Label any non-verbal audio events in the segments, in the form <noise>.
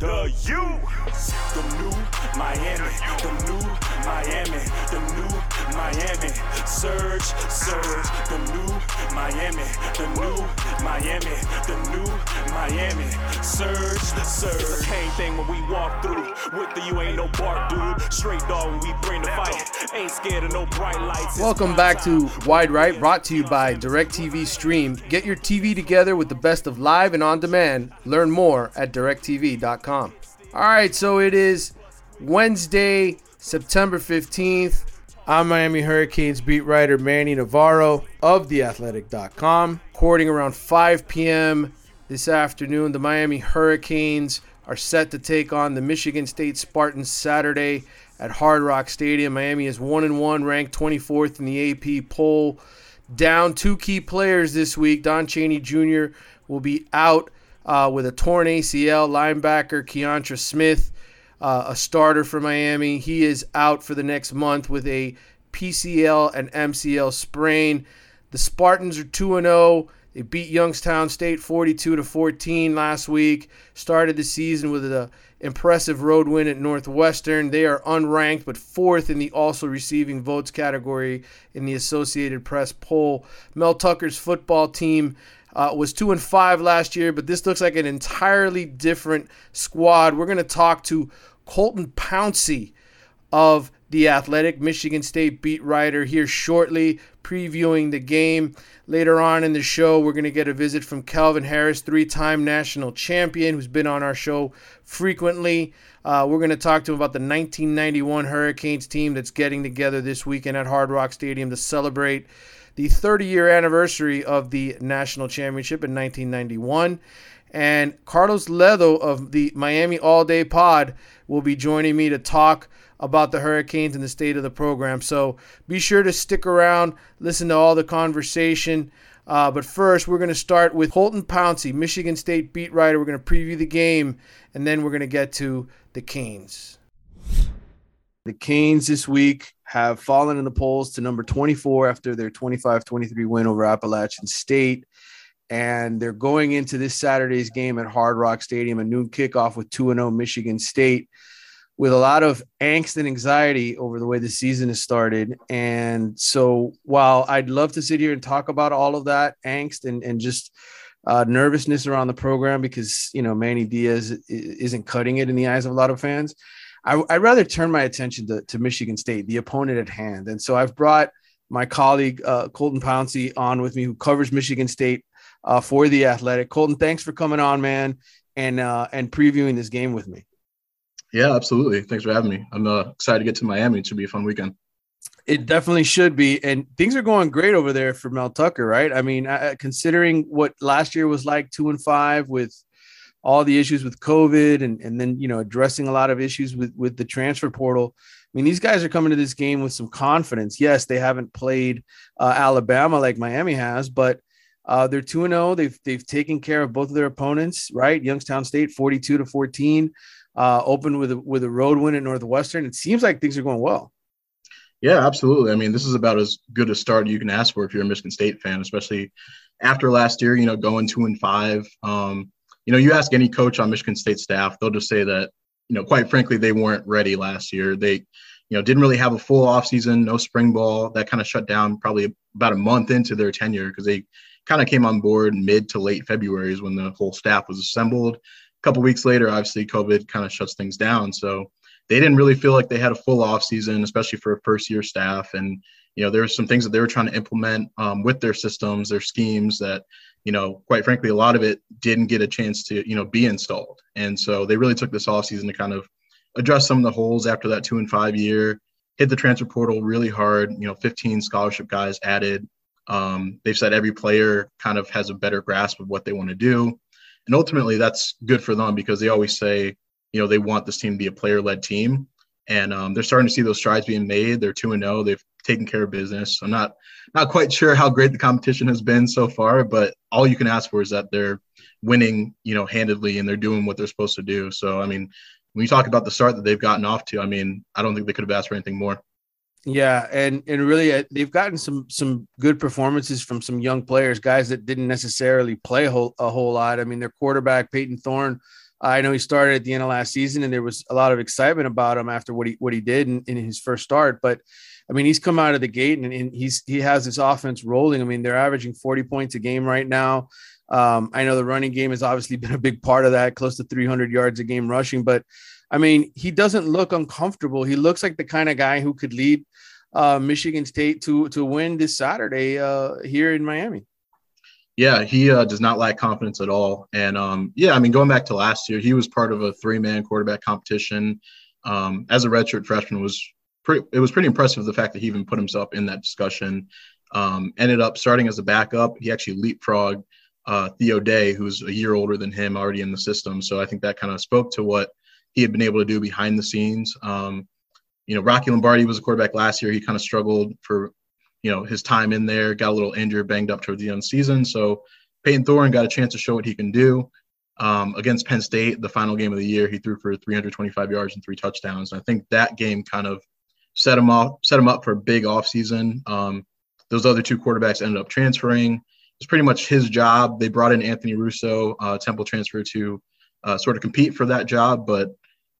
The U, the new Miami, the new Miami, the new Miami, surge, surge, the new Miami, the new Miami, the new Miami, surge, surge. It's the same thing when we walk through. With the U ain't no bark, dude. Straight dog when we bring the fight. Ain't scared of no bright lights. Welcome back to Wide Right, brought to you by DirecTV Stream. Get your TV together with the best of live and on demand. Learn more at directtv.com. All right, so it is Wednesday, September 15th. I'm Miami Hurricanes beat writer Manny Navarro of theathletic.com. Recording around 5 p.m. this afternoon, the Miami Hurricanes are set to take on the Michigan State Spartans Saturday at Hard Rock Stadium. Miami is 1 and 1, ranked 24th in the AP poll. Down two key players this week. Don Chaney Jr. will be out uh, with a torn ACL. Linebacker Keontra Smith, uh, a starter for Miami, he is out for the next month with a PCL and MCL sprain. The Spartans are 2 0. They beat Youngstown State 42 to 14 last week. Started the season with an impressive road win at Northwestern. They are unranked but fourth in the also receiving votes category in the Associated Press poll. Mel Tucker's football team uh, was two and five last year, but this looks like an entirely different squad. We're going to talk to Colton Pouncy of the Athletic Michigan State beat writer here shortly, previewing the game. Later on in the show, we're going to get a visit from Calvin Harris, three time national champion, who's been on our show frequently. Uh, we're going to talk to him about the 1991 Hurricanes team that's getting together this weekend at Hard Rock Stadium to celebrate the 30 year anniversary of the national championship in 1991. And Carlos Ledo of the Miami All Day Pod will be joining me to talk about the Hurricanes and the state of the program. So be sure to stick around, listen to all the conversation. Uh, but first, we're going to start with Colton Pouncy, Michigan State beat writer. We're going to preview the game, and then we're going to get to the Canes. The Canes this week have fallen in the polls to number 24 after their 25 23 win over Appalachian State. And they're going into this Saturday's game at Hard Rock Stadium, a noon kickoff with 2 0 Michigan State, with a lot of angst and anxiety over the way the season has started. And so, while I'd love to sit here and talk about all of that angst and, and just uh, nervousness around the program because, you know, Manny Diaz isn't cutting it in the eyes of a lot of fans. I, would rather turn my attention to, to Michigan State, the opponent at hand. And so I've brought my colleague uh, Colton Pouncy on with me, who covers Michigan State uh, for the Athletic. Colton, thanks for coming on, man, and uh, and previewing this game with me. Yeah, absolutely. Thanks for having me. I'm uh, excited to get to Miami. It should be a fun weekend. It definitely should be, and things are going great over there for Mel Tucker, right? I mean, uh, considering what last year was like, two and five with all the issues with COVID and, and then, you know, addressing a lot of issues with, with the transfer portal. I mean, these guys are coming to this game with some confidence. Yes, they haven't played uh, Alabama like Miami has, but uh, they're 2 0. They've, they've taken care of both of their opponents, right? Youngstown State 42 to 14, uh, opened with a, with a road win at Northwestern. It seems like things are going well. Yeah, absolutely. I mean, this is about as good a start you can ask for if you're a Michigan State fan, especially after last year, you know, going two and five. Um, you know, you ask any coach on Michigan State staff, they'll just say that, you know, quite frankly, they weren't ready last year. They, you know, didn't really have a full offseason, no spring ball. That kind of shut down probably about a month into their tenure because they kind of came on board mid to late February is when the whole staff was assembled. A couple weeks later, obviously, COVID kind of shuts things down. So they didn't really feel like they had a full offseason, especially for a first year staff. And, you know, there were some things that they were trying to implement um, with their systems, their schemes that you know, quite frankly, a lot of it didn't get a chance to, you know, be installed. And so they really took this offseason to kind of address some of the holes after that two and five year, hit the transfer portal really hard, you know, 15 scholarship guys added. Um, they've said every player kind of has a better grasp of what they want to do. And ultimately, that's good for them because they always say, you know, they want this team to be a player led team. And um, they're starting to see those strides being made. They're 2 and 0. They've taken care of business. I'm not not quite sure how great the competition has been so far, but all you can ask for is that they're winning, you know, handedly and they're doing what they're supposed to do. So, I mean, when you talk about the start that they've gotten off to, I mean, I don't think they could have asked for anything more. Yeah, and and really, uh, they've gotten some some good performances from some young players, guys that didn't necessarily play a whole a whole lot. I mean, their quarterback Payton Thorne, I know he started at the end of last season, and there was a lot of excitement about him after what he what he did in, in his first start. But I mean, he's come out of the gate and, and he's he has this offense rolling. I mean, they're averaging forty points a game right now. Um, I know the running game has obviously <laughs> been a big part of that, close to 300 yards a game rushing. But I mean, he doesn't look uncomfortable. He looks like the kind of guy who could lead uh, Michigan State to to win this Saturday uh, here in Miami. Yeah, he uh, does not lack confidence at all. And um, yeah, I mean, going back to last year, he was part of a three man quarterback competition. Um, as a redshirt freshman, was pretty. It was pretty impressive the fact that he even put himself in that discussion. Um, ended up starting as a backup. He actually leapfrogged uh, Theo Day, who's a year older than him, already in the system. So I think that kind of spoke to what he had been able to do behind the scenes. Um, you know, Rocky Lombardi was a quarterback last year. He kind of struggled for, you know, his time in there, got a little injured, banged up towards the end season. So Payton Thorne got a chance to show what he can do. Um, against Penn State, the final game of the year, he threw for 325 yards and three touchdowns. And I think that game kind of set him off, set him up for a big offseason. Um, those other two quarterbacks ended up transferring. It's pretty much his job. They brought in Anthony Russo, uh, Temple transfer to uh, sort of compete for that job, but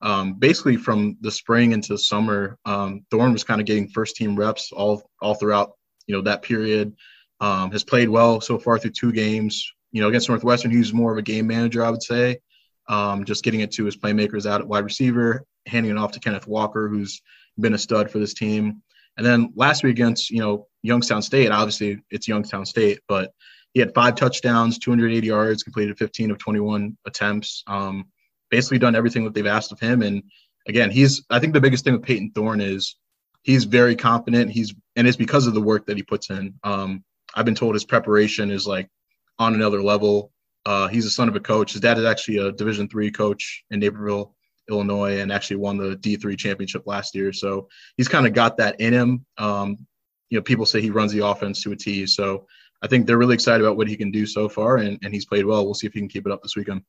um, basically from the spring into summer, um, Thorne was kind of getting first team reps all all throughout you know that period. Um, has played well so far through two games. You know, against Northwestern, he's more of a game manager, I would say. Um, just getting it to his playmakers out at wide receiver, handing it off to Kenneth Walker, who's been a stud for this team. And then last week against you know Youngstown State, obviously it's Youngstown State, but he had five touchdowns, 280 yards, completed 15 of 21 attempts. Um, basically done everything that they've asked of him. And again, he's I think the biggest thing with Payton Thorne is he's very confident. He's and it's because of the work that he puts in. Um, I've been told his preparation is like on another level. Uh, he's a son of a coach. His dad is actually a Division three coach in Naperville, Illinois, and actually won the D three championship last year. So he's kind of got that in him. Um, you know, people say he runs the offense to a T. So I think they're really excited about what he can do so far, and, and he's played well. We'll see if he can keep it up this weekend.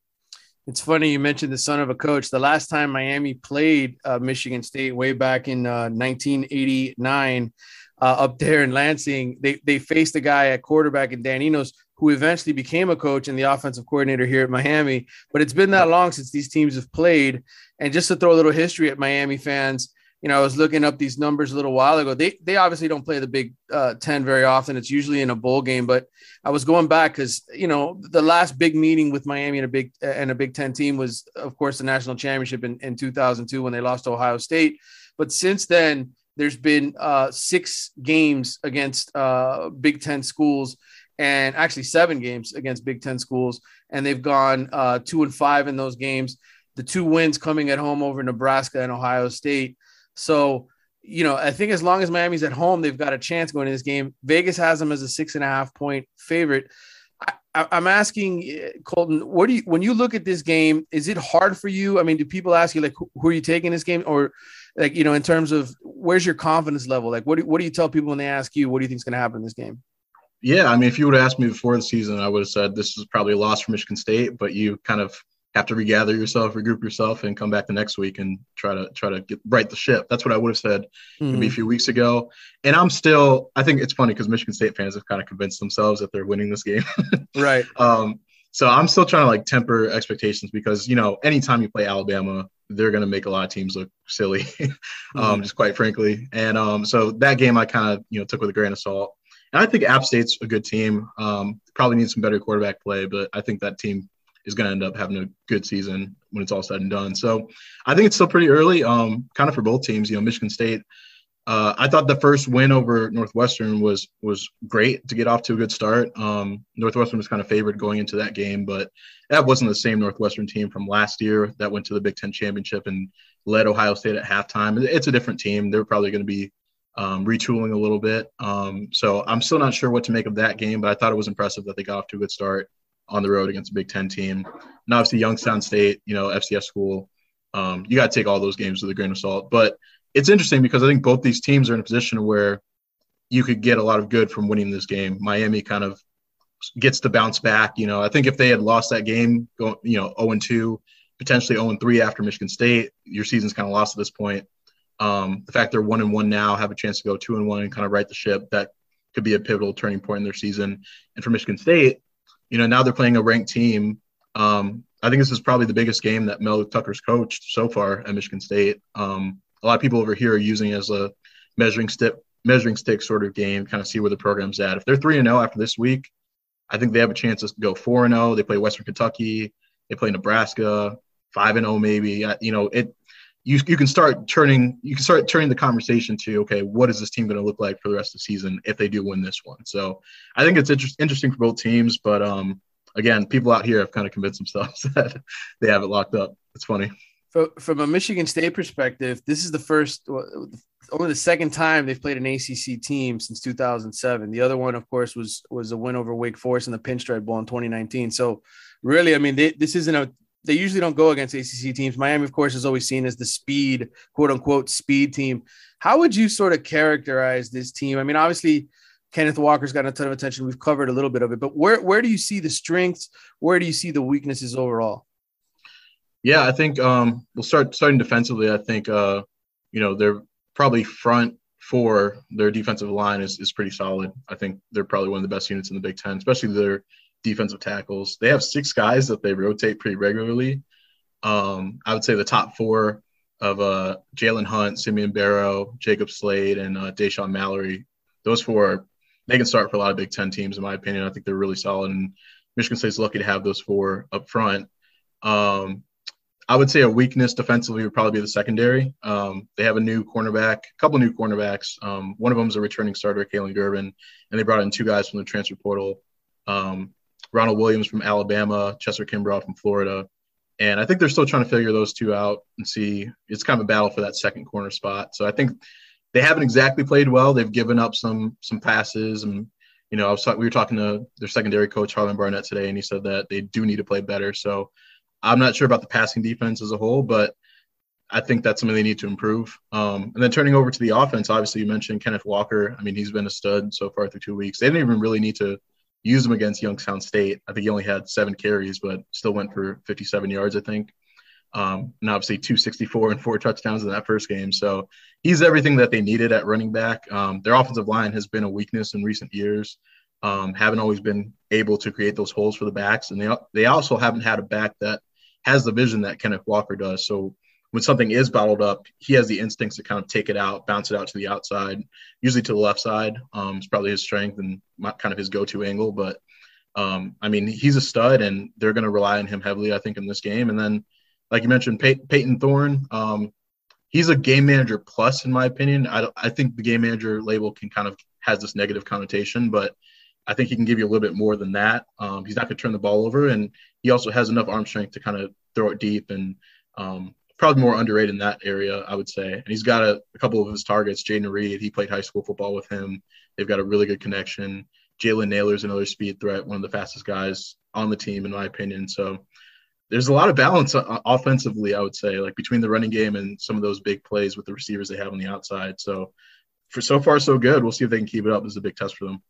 It's funny you mentioned the son of a coach. The last time Miami played uh, Michigan State way back in uh, 1989 uh, up there in Lansing, they, they faced a guy at quarterback in Dan Enos who eventually became a coach and the offensive coordinator here at Miami. But it's been that long since these teams have played. And just to throw a little history at Miami fans, you know, I was looking up these numbers a little while ago. They they obviously don't play the Big uh, Ten very often. It's usually in a bowl game. But I was going back because you know the last big meeting with Miami and a big and a Big Ten team was, of course, the national championship in, in 2002 when they lost to Ohio State. But since then, there's been uh, six games against uh, Big Ten schools, and actually seven games against Big Ten schools, and they've gone uh, two and five in those games. The two wins coming at home over Nebraska and Ohio State. So, you know, I think as long as Miami's at home, they've got a chance going in this game. Vegas has them as a six and a half point favorite. I, am asking uh, Colton, what do you when you look at this game? Is it hard for you? I mean, do people ask you like, who, who are you taking this game, or like you know, in terms of where's your confidence level? Like, what do, what do you tell people when they ask you, what do you think is going to happen in this game? Yeah, I mean, if you would have asked me before the season, I would have said this is probably a loss for Michigan State, but you kind of have to regather yourself, regroup yourself, and come back the next week and try to try to get right the ship. That's what I would have said mm-hmm. maybe a few weeks ago. And I'm still. I think it's funny because Michigan State fans have kind of convinced themselves that they're winning this game. <laughs> right. Um. So I'm still trying to like temper expectations because you know anytime you play Alabama, they're going to make a lot of teams look silly, <laughs> um, mm-hmm. just quite frankly. And um, so that game I kind of you know took with a grain of salt. And I think App State's a good team. Um, probably needs some better quarterback play, but I think that team is going to end up having a good season when it's all said and done. So I think it's still pretty early, um, kind of for both teams. You know, Michigan State. Uh, I thought the first win over Northwestern was was great to get off to a good start. Um, Northwestern was kind of favored going into that game, but that wasn't the same Northwestern team from last year that went to the Big Ten championship and led Ohio State at halftime. It's a different team. They're probably going to be um, retooling a little bit. Um, so I'm still not sure what to make of that game, but I thought it was impressive that they got off to a good start on the road against a Big Ten team. And obviously, Youngstown State, you know, FCS school, um, you got to take all those games with a grain of salt. But it's interesting because I think both these teams are in a position where you could get a lot of good from winning this game. Miami kind of gets to bounce back. You know, I think if they had lost that game, you know, 0 2, potentially 0 3 after Michigan State, your season's kind of lost at this point. Um, the fact they're one and one now, have a chance to go two and one and kind of right the ship, that could be a pivotal turning point in their season. And for Michigan State, you know, now they're playing a ranked team. Um, I think this is probably the biggest game that Mel Tucker's coached so far at Michigan State. Um, a lot of people over here are using it as a measuring stick, measuring stick sort of game, kind of see where the program's at. If they're three and zero oh after this week, I think they have a chance to go four and zero. Oh. They play Western Kentucky, they play Nebraska, five and zero maybe. You know, it you you can start turning you can start turning the conversation to okay what is this team going to look like for the rest of the season if they do win this one? So i think it's inter- interesting for both teams but um again people out here have kind of convinced themselves <laughs> that they have it locked up. It's funny. From a michigan state perspective this is the first only the second time they've played an acc team since 2007 the other one of course was was a win over wake forest in the pinstripe bowl in 2019 so really i mean they, this isn't a they usually don't go against ACC teams. Miami, of course, is always seen as the speed, quote unquote, speed team. How would you sort of characterize this team? I mean, obviously, Kenneth Walker's gotten a ton of attention. We've covered a little bit of it, but where where do you see the strengths? Where do you see the weaknesses overall? Yeah, I think um, we'll start starting defensively. I think uh, you know they're probably front four. Their defensive line is is pretty solid. I think they're probably one of the best units in the Big Ten, especially their defensive tackles. They have six guys that they rotate pretty regularly. Um, I would say the top four of uh, Jalen Hunt, Simeon Barrow, Jacob Slade, and uh, Dashaun Mallory. Those four, they can start for a lot of Big Ten teams, in my opinion. I think they're really solid, and Michigan State's lucky to have those four up front. Um, I would say a weakness defensively would probably be the secondary. Um, they have a new cornerback, a couple new cornerbacks. Um, one of them is a returning starter, Kalon Gervin, and they brought in two guys from the transfer portal. Um, Ronald Williams from Alabama, Chester Kimbrough from Florida. And I think they're still trying to figure those two out and see. It's kind of a battle for that second corner spot. So I think they haven't exactly played well. They've given up some some passes, and you know, I was we were talking to their secondary coach Harlan Barnett today, and he said that they do need to play better. So I'm not sure about the passing defense as a whole, but I think that's something they need to improve. Um, and then turning over to the offense, obviously you mentioned Kenneth Walker. I mean, he's been a stud so far through two weeks. They didn't even really need to use him against Youngstown State. I think he only had seven carries, but still went for 57 yards, I think. Um, and obviously 264 and four touchdowns in that first game. So he's everything that they needed at running back. Um, their offensive line has been a weakness in recent years. Um, haven't always been able to create those holes for the backs, and they they also haven't had a back that has the vision that Kenneth Walker does. So when something is bottled up, he has the instincts to kind of take it out, bounce it out to the outside, usually to the left side. Um, it's probably his strength and my, kind of his go-to angle. But um, I mean, he's a stud, and they're going to rely on him heavily, I think, in this game. And then, like you mentioned, Pey- Payton Thorne, um, he's a game manager plus, in my opinion. I, I think the game manager label can kind of has this negative connotation, but I think he can give you a little bit more than that. Um, he's not going to turn the ball over, and he also has enough arm strength to kind of throw it deep and um, probably more underrated in that area, I would say. And he's got a, a couple of his targets. Jayden Reed, he played high school football with him. They've got a really good connection. Jalen Nailor's another speed threat, one of the fastest guys on the team, in my opinion. So there's a lot of balance uh, offensively, I would say, like between the running game and some of those big plays with the receivers they have on the outside. So for so far, so good. We'll see if they can keep it up. This is a big test for them.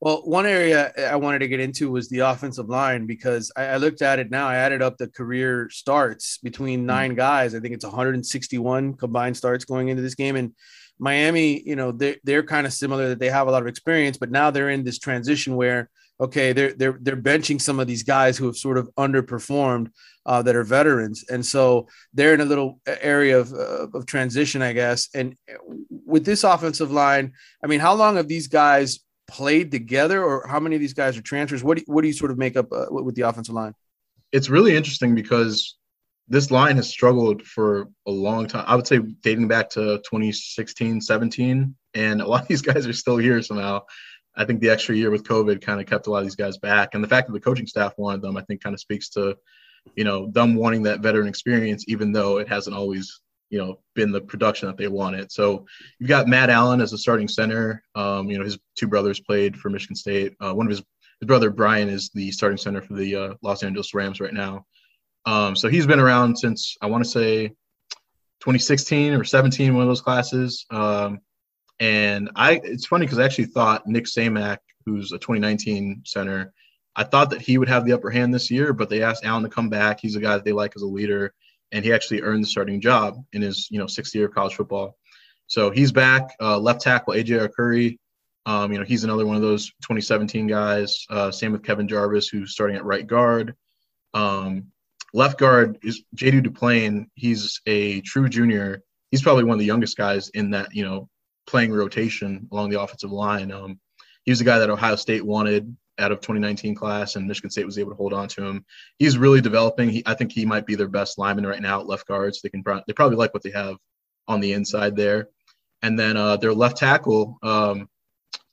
Well, one area I wanted to get into was the offensive line because I, I looked at it now. I added up the career starts between hmm. nine guys. I think it's 161 combined starts going into this game. And Miami, you know, they're, they're kind of similar that they have a lot of experience, but now they're in this transition where, okay, they're, they're, they're benching some of these guys who have sort of underperformed uh, that are veterans. And so they're in a little area of, uh, of transition, I guess. And with this offensive line, I mean, how long have these guys played together, or how many of these guys are transfers? What do, what do you sort of make up uh, with the offensive line? It's really interesting because this line has struggled for a long time. I would say dating back to 2016, 17, and a lot of these guys are still here somehow. I think the extra year with COVID kind of kept a lot of these guys back, and the fact that the coaching staff wanted them, I think, kind of speaks to, you know, them wanting that veteran experience, even though it hasn't always you know, been the production that they wanted. So you've got Matt Allen as a starting center. Um, you know, his two brothers played for Michigan State. Uh, one of his his brother Brian is the starting center for the uh, Los Angeles Rams right now. Um, so he's been around since I want to say 2016 or 17, one of those classes. Um, and I, it's funny because I actually thought Nick Samac, who's a 2019 center, I thought that he would have the upper hand this year, but they asked Allen to come back. He's a guy that they like as a leader, and he actually earned the starting job in his, you know, sixth year of college football. So he's back. Uh, left tackle AJ Arcuri. um, you know, he's another one of those 2017 guys. Uh, same with Kevin Jarvis, who's starting at right guard. Um, left guard is JD Duplain. He's a true junior. He's probably one of the youngest guys in that, you know, playing rotation along the offensive line. Um, he was the guy that Ohio State wanted out of 2019 class, and Michigan State was able to hold on to him. He's really developing. He, I think he might be their best lineman right now at left guard. So they can they probably like what they have on the inside there. And then uh, their left tackle, um,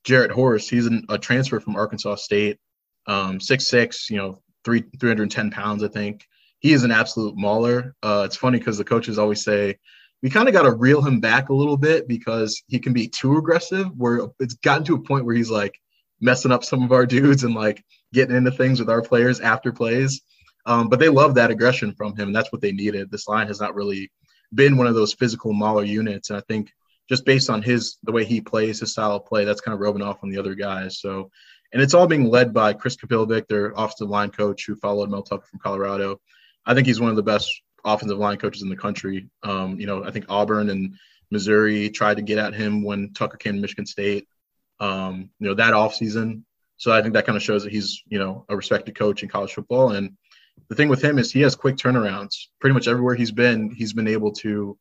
Jarrett Horst. He's an, a transfer from Arkansas State, um, six six, you know, three 310 pounds, I think. He is an absolute mauler. Uh, it's funny because the coaches always say we kind of got to reel him back a little bit because he can be too aggressive. Where it's gotten to a point where he's like messing up some of our dudes and like getting into things with our players after plays. Um, but they love that aggression from him. And that's what they needed. This line has not really been one of those physical mauler units. And I think just based on his the way he plays, his style of play, that's kind of rubbing off on the other guys. So, and it's all being led by Chris Kapilovic, their offensive line coach, who followed Mel Tucker from Colorado. I think he's one of the best offensive line coaches in the country. Um, you know, I think Auburn and Missouri tried to get at him when Tucker came to Michigan State. Um, you know, that offseason. So I think that kind of shows that he's, you know, a respected coach in college football. And the thing with him is he has quick turnarounds. Pretty much everywhere he's been, he's been able to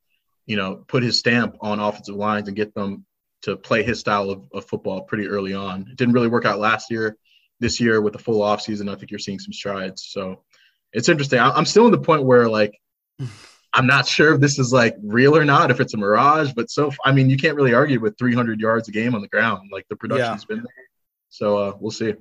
you know, put his stamp on offensive lines and get them to play his style of, of football pretty early on. It didn't really work out last year. This year with the full offseason, I think you're seeing some strides. So it's interesting. I'm still in the point where like I'm not sure if this is like real or not, if it's a mirage, but so I mean, you can't really argue with 300 yards a game on the ground. Like the production's yeah. been there. So uh, we'll see.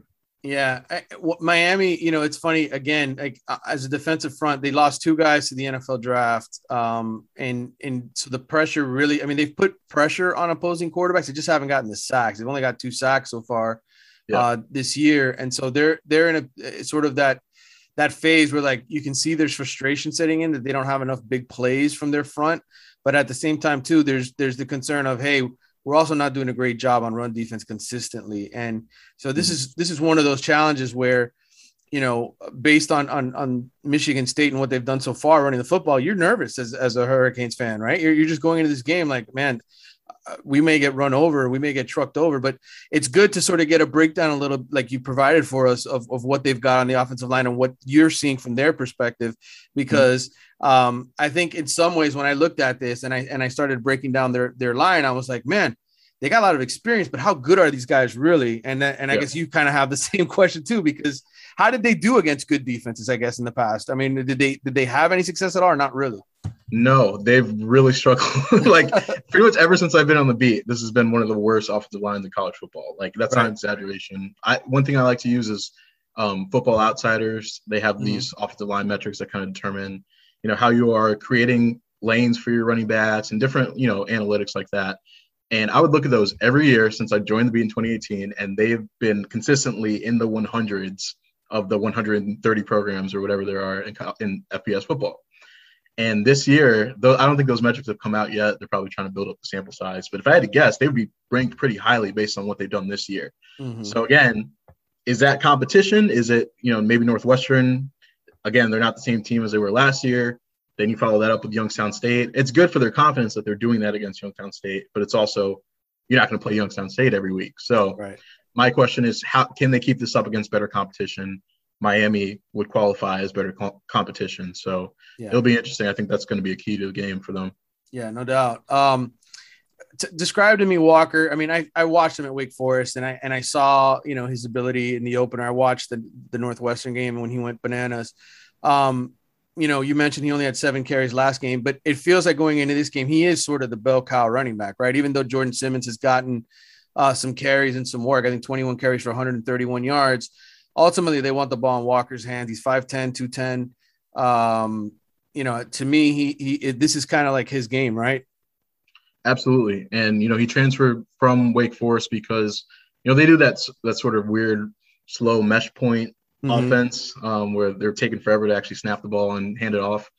Yeah, I, well, Miami. You know, it's funny again. Like uh, as a defensive front, they lost two guys to the NFL draft, um, and and so the pressure really. I mean, they've put pressure on opposing quarterbacks. They just haven't gotten the sacks. They've only got two sacks so far yeah. uh, this year, and so they're they're in a sort of that that phase where like you can see there's frustration setting in that they don't have enough big plays from their front, but at the same time too, there's there's the concern of hey we're also not doing a great job on run defense consistently. And so this mm-hmm. is this is one of those challenges where, you know, based on on on Michigan State and what they've done so far running the football, you're nervous as, as a Hurricanes fan, right? You're, you're just going into this game like, man, we may get run over, we may get trucked over, but it's good to sort of get a breakdown a little like you provided for us of, of what they've got on the offensive line and what you're seeing from their perspective, because mm-hmm um, I think in some ways when I looked at this and I and I started breaking down their their line, I was like, man, they got a lot of experience, but how good are these guys really? And and I yeah. guess you kind of have the <laughs> same question too, because how did they do against good defenses? I guess in the past, I mean, did they did they have any success at all? Not really. No, they've really struggled. <laughs> like pretty much ever since I've been on the beat, this has been one of the worst offensive lines in college football. Like that's right. not exaggeration. I one thing I like to use is um, Football Outsiders. They have mm-hmm. these offensive line metrics that kind of determine you know how you are creating lanes for your running backs and different you know analytics like that and i would look at those every year since i joined the beat in 2018 and they've been consistently in the 100s of the 130 programs or whatever there are in, in fbs football and this year though i don't think those metrics have come out yet they're probably trying to build up the sample size but if i had to guess they would be ranked pretty highly based on what they've done this year mm-hmm. so again is that competition is it you know maybe northwestern Again, they're not the same team as they were last year. Then you follow that up with Youngstown State. It's good for their confidence that they're doing that against Youngstown State, but it's also you're not going to play Youngstown State every week. So right. my question is, how can they keep this up against better competition? Miami would qualify as better co- competition, so yeah. it'll be interesting. I think that's going to be a key to the game for them. Yeah, no doubt. Um, t- describe to me Walker. I mean, I, I watched him at Wake Forest, and I and I saw you know his ability in the opener. I watched the the Northwestern game when he went bananas. Um, you know, you mentioned he only had seven carries last game, but it feels like going into this game, he is sort of the bell cow running back, right? Even though Jordan Simmons has gotten uh, some carries and some work, I think 21 carries for 131 yards. Ultimately, they want the ball in Walker's hands. He's 5'10, 210. Um, you know, to me, he he it, this is kind of like his game, right? Absolutely, and you know, he transferred from Wake Forest because you know they do that that sort of weird slow mesh point mm-hmm. offense um, where they're taking forever to actually snap the ball and hand it off.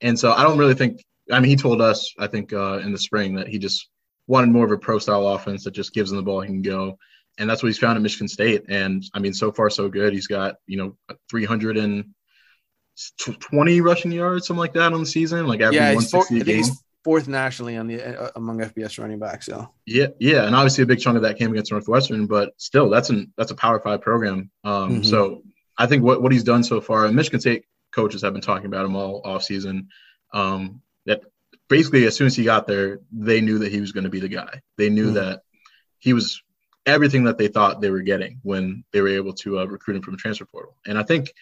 And so I don't really think. I mean, he told us I think uh, in the spring that he just wanted more of a pro style offense that just gives him the ball, he can go, and that's what he's found at Michigan State. And I mean, so far so good. He's got you know 320 rushing yards, something like that on the season, like every yeah, 160 game fourth nationally on the uh, among FBS running backs. So yeah, yeah, and obviously a big chunk of that came against Northwestern, but still, that's an that's a Power Five program. Um, mm-hmm. So I think what what he's done so far, and Michigan State coaches have been talking about him all off season. Um, that basically, as soon as he got there, they knew that he was going to be the guy. They knew mm-hmm. that he was everything that they thought they were getting when they were able to uh, recruit him from transfer portal. And I think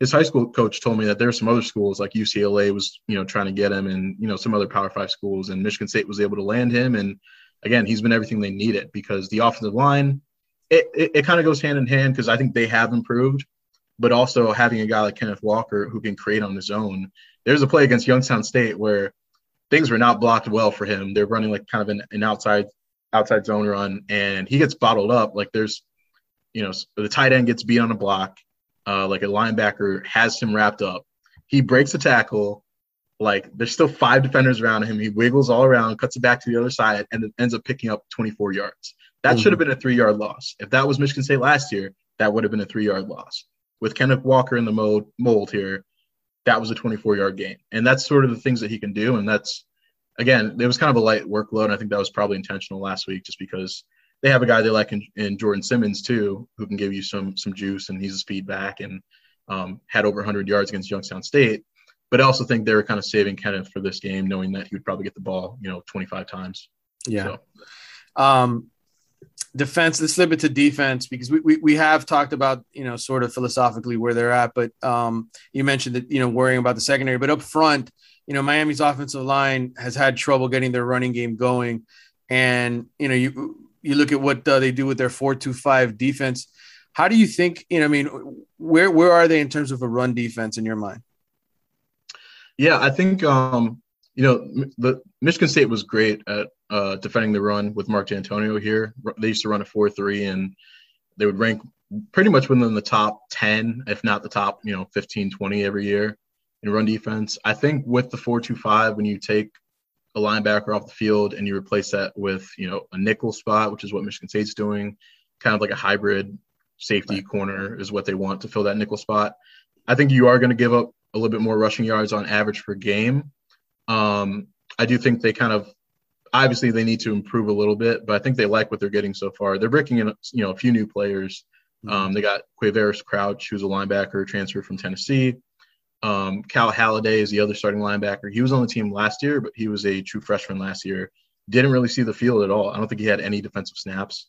his high school coach told me that there are some other schools like UCLA was, you know, trying to get him and, you know, some other power five schools and Michigan State was able to land him. And again, he's been everything they needed because the offensive line, it, it, it kind of goes hand in hand because I think they have improved, but also having a guy like Kenneth Walker who can create on his own. There's a play against Youngstown State where things were not blocked well for him. They're running like kind of an, an outside outside zone run and he gets bottled up. Like there's, you know, the tight end gets beat on a block uh, like a linebacker has him wrapped up. He breaks a tackle. Like there's still five defenders around him. He wiggles all around, cuts it back to the other side, and ends up picking up 24 yards. That mm-hmm. should have been a three yard loss. If that was Michigan State last year, that would have been a three yard loss. With Kenneth Walker in the mold, mold here, that was a 24 yard gain. And that's sort of the things that he can do. And that's, again, it was kind of a light workload. I think that was probably intentional last week just because they have a guy they like in, in, Jordan Simmons too, who can give you some some juice, and he's a speed back and um, had over 100 yards against Youngstown State. But I also think they were kind of saving Kenneth for this game, knowing that he would probably get the ball, you know, 25 times. Yeah. So. Um, defense. Let's slip it to defense because we, we we have talked about you know sort of philosophically where they're at, but um, you mentioned that you know worrying about the secondary, but up front, you know Miami's offensive line has had trouble getting their running game going, and you know you you look at what uh, they do with their four-two-five defense. How do you think? You know, I mean, where where are they in terms of a run defense in your mind? Yeah, I think um, you know the Michigan State was great at uh, defending the run with Mark Dantonio here. They used to run a four-three, and they would rank pretty much within the top 10, if not the top, you know, 15, 20 every year in run defense. I think with the 4-2-5, when you take a linebacker off the field and you replace that with, you know, a nickel spot, which is what Michigan State's doing, kind of like a hybrid safety right. corner is what they want to fill that nickel spot. I think you are going to give up a little bit more rushing yards on average per game. Um, I do think they kind of obviously they need to improve a little bit, but I think they like what they're getting so far. They're breaking in, you know, a few new players. Mm-hmm. Um, they got Quavaris Crouch, who's a linebacker transfer from Tennessee. Um, Cal Haladay is the other starting linebacker. He was on the team last year, but he was a true freshman last year. Didn't really see the field at all. I don't think he had any defensive snaps.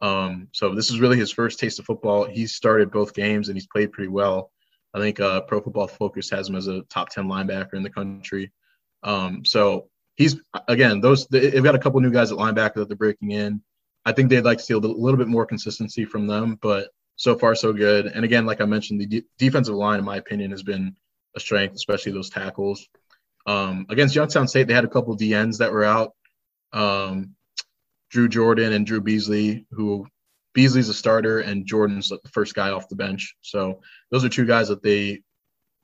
Um, so this is really his first taste of football. He started both games and he's played pretty well. I think uh, Pro Football Focus has him as a top 10 linebacker in the country. Um, so he's again those they've got a couple new guys at linebacker that they're breaking in. I think they'd like to see a little bit more consistency from them, but so far so good. And again, like I mentioned, the defensive line, in my opinion, has been a strength, especially those tackles. Um, against Youngstown State, they had a couple of DNs that were out. Um, Drew Jordan and Drew Beasley, who Beasley's a starter and Jordan's the first guy off the bench. So those are two guys that they,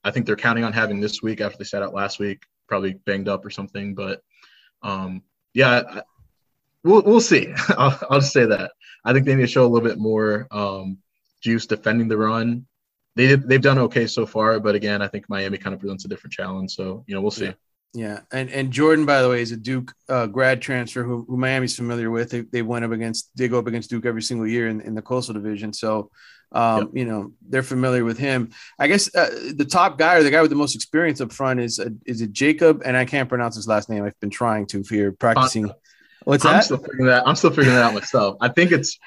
I think they're counting on having this week after they sat out last week, probably banged up or something. But um, yeah, we'll we'll see. <laughs> I'll, I'll, just say that I think they need to show a little bit more um, juice defending the run. They they've done okay so far, but again, I think Miami kind of presents a different challenge. So you know, we'll see. Yeah. Yeah, and and Jordan, by the way, is a Duke uh, grad transfer who, who Miami's familiar with. They, they went up against they go up against Duke every single year in, in the Coastal Division, so um, yep. you know they're familiar with him. I guess uh, the top guy or the guy with the most experience up front is uh, is it Jacob? And I can't pronounce his last name. I've been trying to here practicing. What's I'm that? Still figuring that I'm still figuring that out myself. I think it's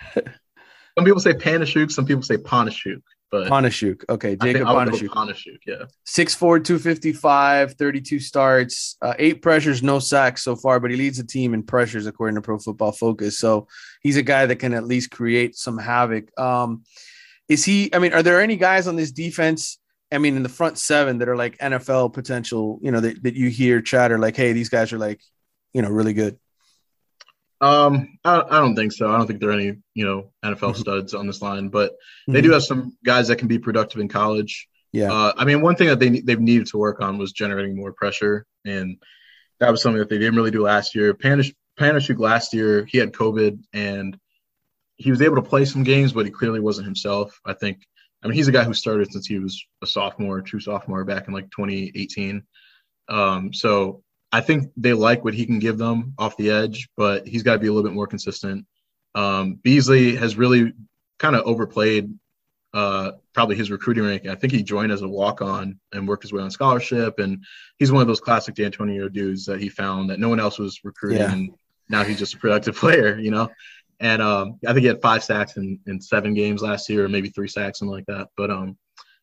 some people say Panasiuk, some people say Panasiuk. But Panasiuk. Okay, Jacob Panasiuk. Panasiuk, yeah. 6'4, 255, 32 starts, uh, eight pressures, no sacks so far, but he leads the team in pressures according to Pro Football Focus. So he's a guy that can at least create some havoc. Um, is he, I mean, are there any guys on this defense I mean, in the front seven that are like NFL potential, you know, that, that you hear chatter like, hey, these guys are like, you know, really good? Um, I, I don't think so. I don't think there are any, you know, NFL Mm-hmm. studs on this line, but they do have some guys that can be productive in college. Yeah. Uh, I mean, one thing that they they've needed to work on was generating more pressure, and that was something that they didn't really do last year. Panish Panishuk last year, he had COVID, and he was able to play some games, but he clearly wasn't himself. I think. I mean, he's a guy who started since he was a sophomore, true sophomore, back in like 2018. Um, so I think they like what he can give them off the edge, but he's got to be a little bit more consistent. Um, Beasley has really kind of overplayed uh, probably his recruiting ranking. I think he joined as a walk on and worked his way on scholarship. And he's one of those classic Dantonio dudes that he found that no one else was recruiting. Yeah. And now he's just a productive <laughs> player, you know? And um, I think he had five sacks in, in seven games last year, or maybe three sacks, something like that. But um,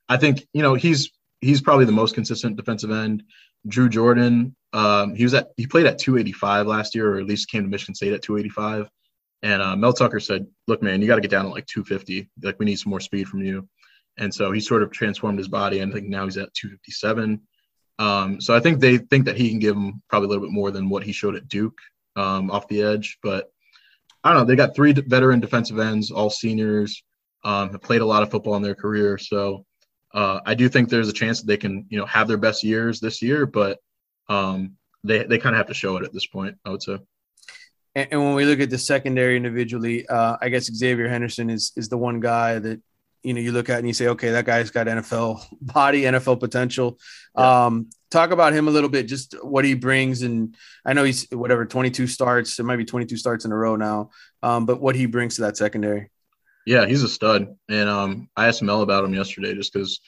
I think, you know, he's he's probably the most consistent defensive end. Drew Jordan, um, he was at he played at 285 last year, or at least came to Michigan State at 285. And uh, Mel Tucker said, "Look, man, you got to get down to like 250. Like we need some more speed from you." And so he sort of transformed his body, and I think now he's at 257. Um, so I think they think that he can give him probably a little bit more than what he showed at Duke um, off the edge. But I don't know. They got three veteran defensive ends, all seniors, um, have played a lot of football in their career. So uh, I do think there's a chance that they can, you know, have their best years this year, but um, they they kind of have to show it at this point. I would say. And, and when we look at the secondary individually, uh, I guess Xavier Henderson is is the one guy that you know you look at and you say, okay, that guy's got NFL <laughs> body, NFL potential. Um, talk about him a little bit, just what he brings, and I know he's whatever 22 starts, it might be 22 starts in a row now, um, but what he brings to that secondary. Yeah, he's a stud, and um, I asked Mel about him yesterday just because,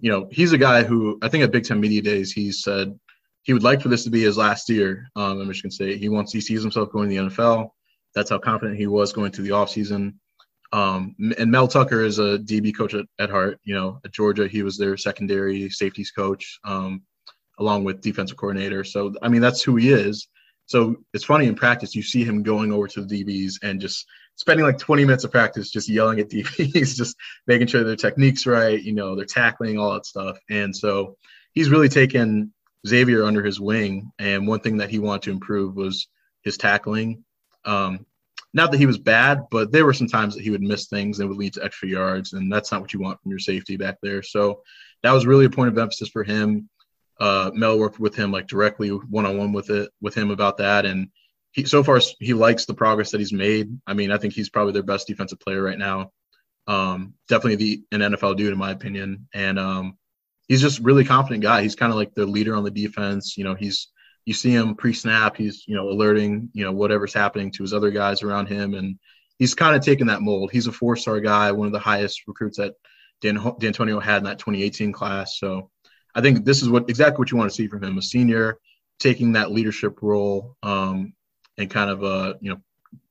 you know, he's a guy who I think at Big Ten Media Days he said he would like for this to be his last year um, at Michigan State. He wants he sees himself going to the NFL. That's how confident he was going through the offseason. Um, and Mel Tucker is a DB coach at, at heart. You know, at Georgia, he was their secondary safeties coach, um, along with defensive coordinator. So, I mean, that's who he is. So it's funny in practice, you see him going over to the DBs and just spending like 20 minutes of practice just yelling at <laughs> DBs, just making sure their technique's right, you know, they're tackling, all that stuff. And so he's really taken Xavier under his wing. And one thing that he wanted to improve was his tackling. Um, not that he was bad, but there were some times that he would miss things and would lead to extra yards, and that's not what you want from your safety back there. So that was really a point of emphasis for him. Uh, Mel worked with him like directly one on one with it with him about that, and he so far he likes the progress that he's made. I mean, I think he's probably their best defensive player right now. Um, definitely the an NFL dude in my opinion, and um, he's just really confident guy. He's kind of like the leader on the defense. You know, he's you see him pre-snap, he's you know alerting you know whatever's happening to his other guys around him, and he's kind of taken that mold. He's a four-star guy, one of the highest recruits that Dan Dantonio had in that 2018 class. So I think this is what exactly what you want to see from him: a senior taking that leadership role um, and kind of uh you know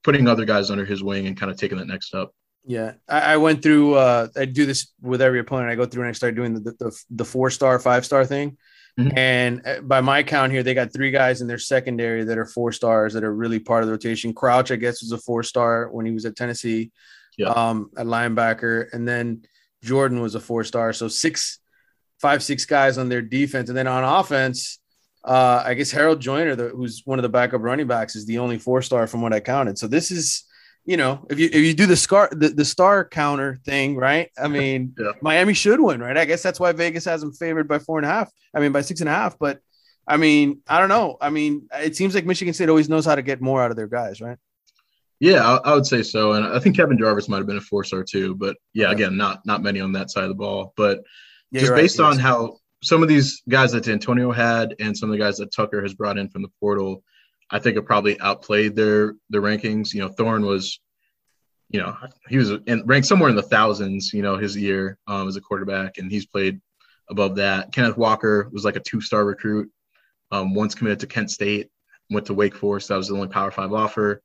putting other guys under his wing and kind of taking that next step. Yeah, I, I went through. Uh, I do this with every opponent. I go through and I start doing the the, the four star, five star thing. Mhm. And uh, by my count here, they got three guys in their secondary that are four stars that are really part of the rotation. Crouch, I guess, was a four star when he was at Tennessee, Yeah. um, at linebacker, and then Jordan was a four star. So six, five, six guys on their defense, and then on offense, uh, I guess Harold Joyner, the, who's one of the backup running backs, is the only four star from what I counted. So this is you know, if you if you do the scar the, the star counter thing, right? I <laughs> mean, Yeah. Miami should win, right? I guess that's why Vegas has them favored by four and a half. I mean, by six and a half. But I mean, I don't know. I mean, it seems like Michigan State always knows how to get more out of their guys, right? Yeah, I, I would say so, and I think Kevin Jarvis might have been a four-star too. But yeah, again, not not many on that side of the ball. But Yeah, just you're right. based on Yes. how some of these guys that Antonio had and some of the guys that Tucker has brought in from the portal, I think have probably outplayed their their rankings. You know, Thorne was, you know, he was in, ranked somewhere in the thousands. You know, his year um, as a quarterback, and he's played above that. Kenneth Walker was like a two-star recruit. Um, once committed to Kent State, went to Wake Forest. That was the only Power Five offer,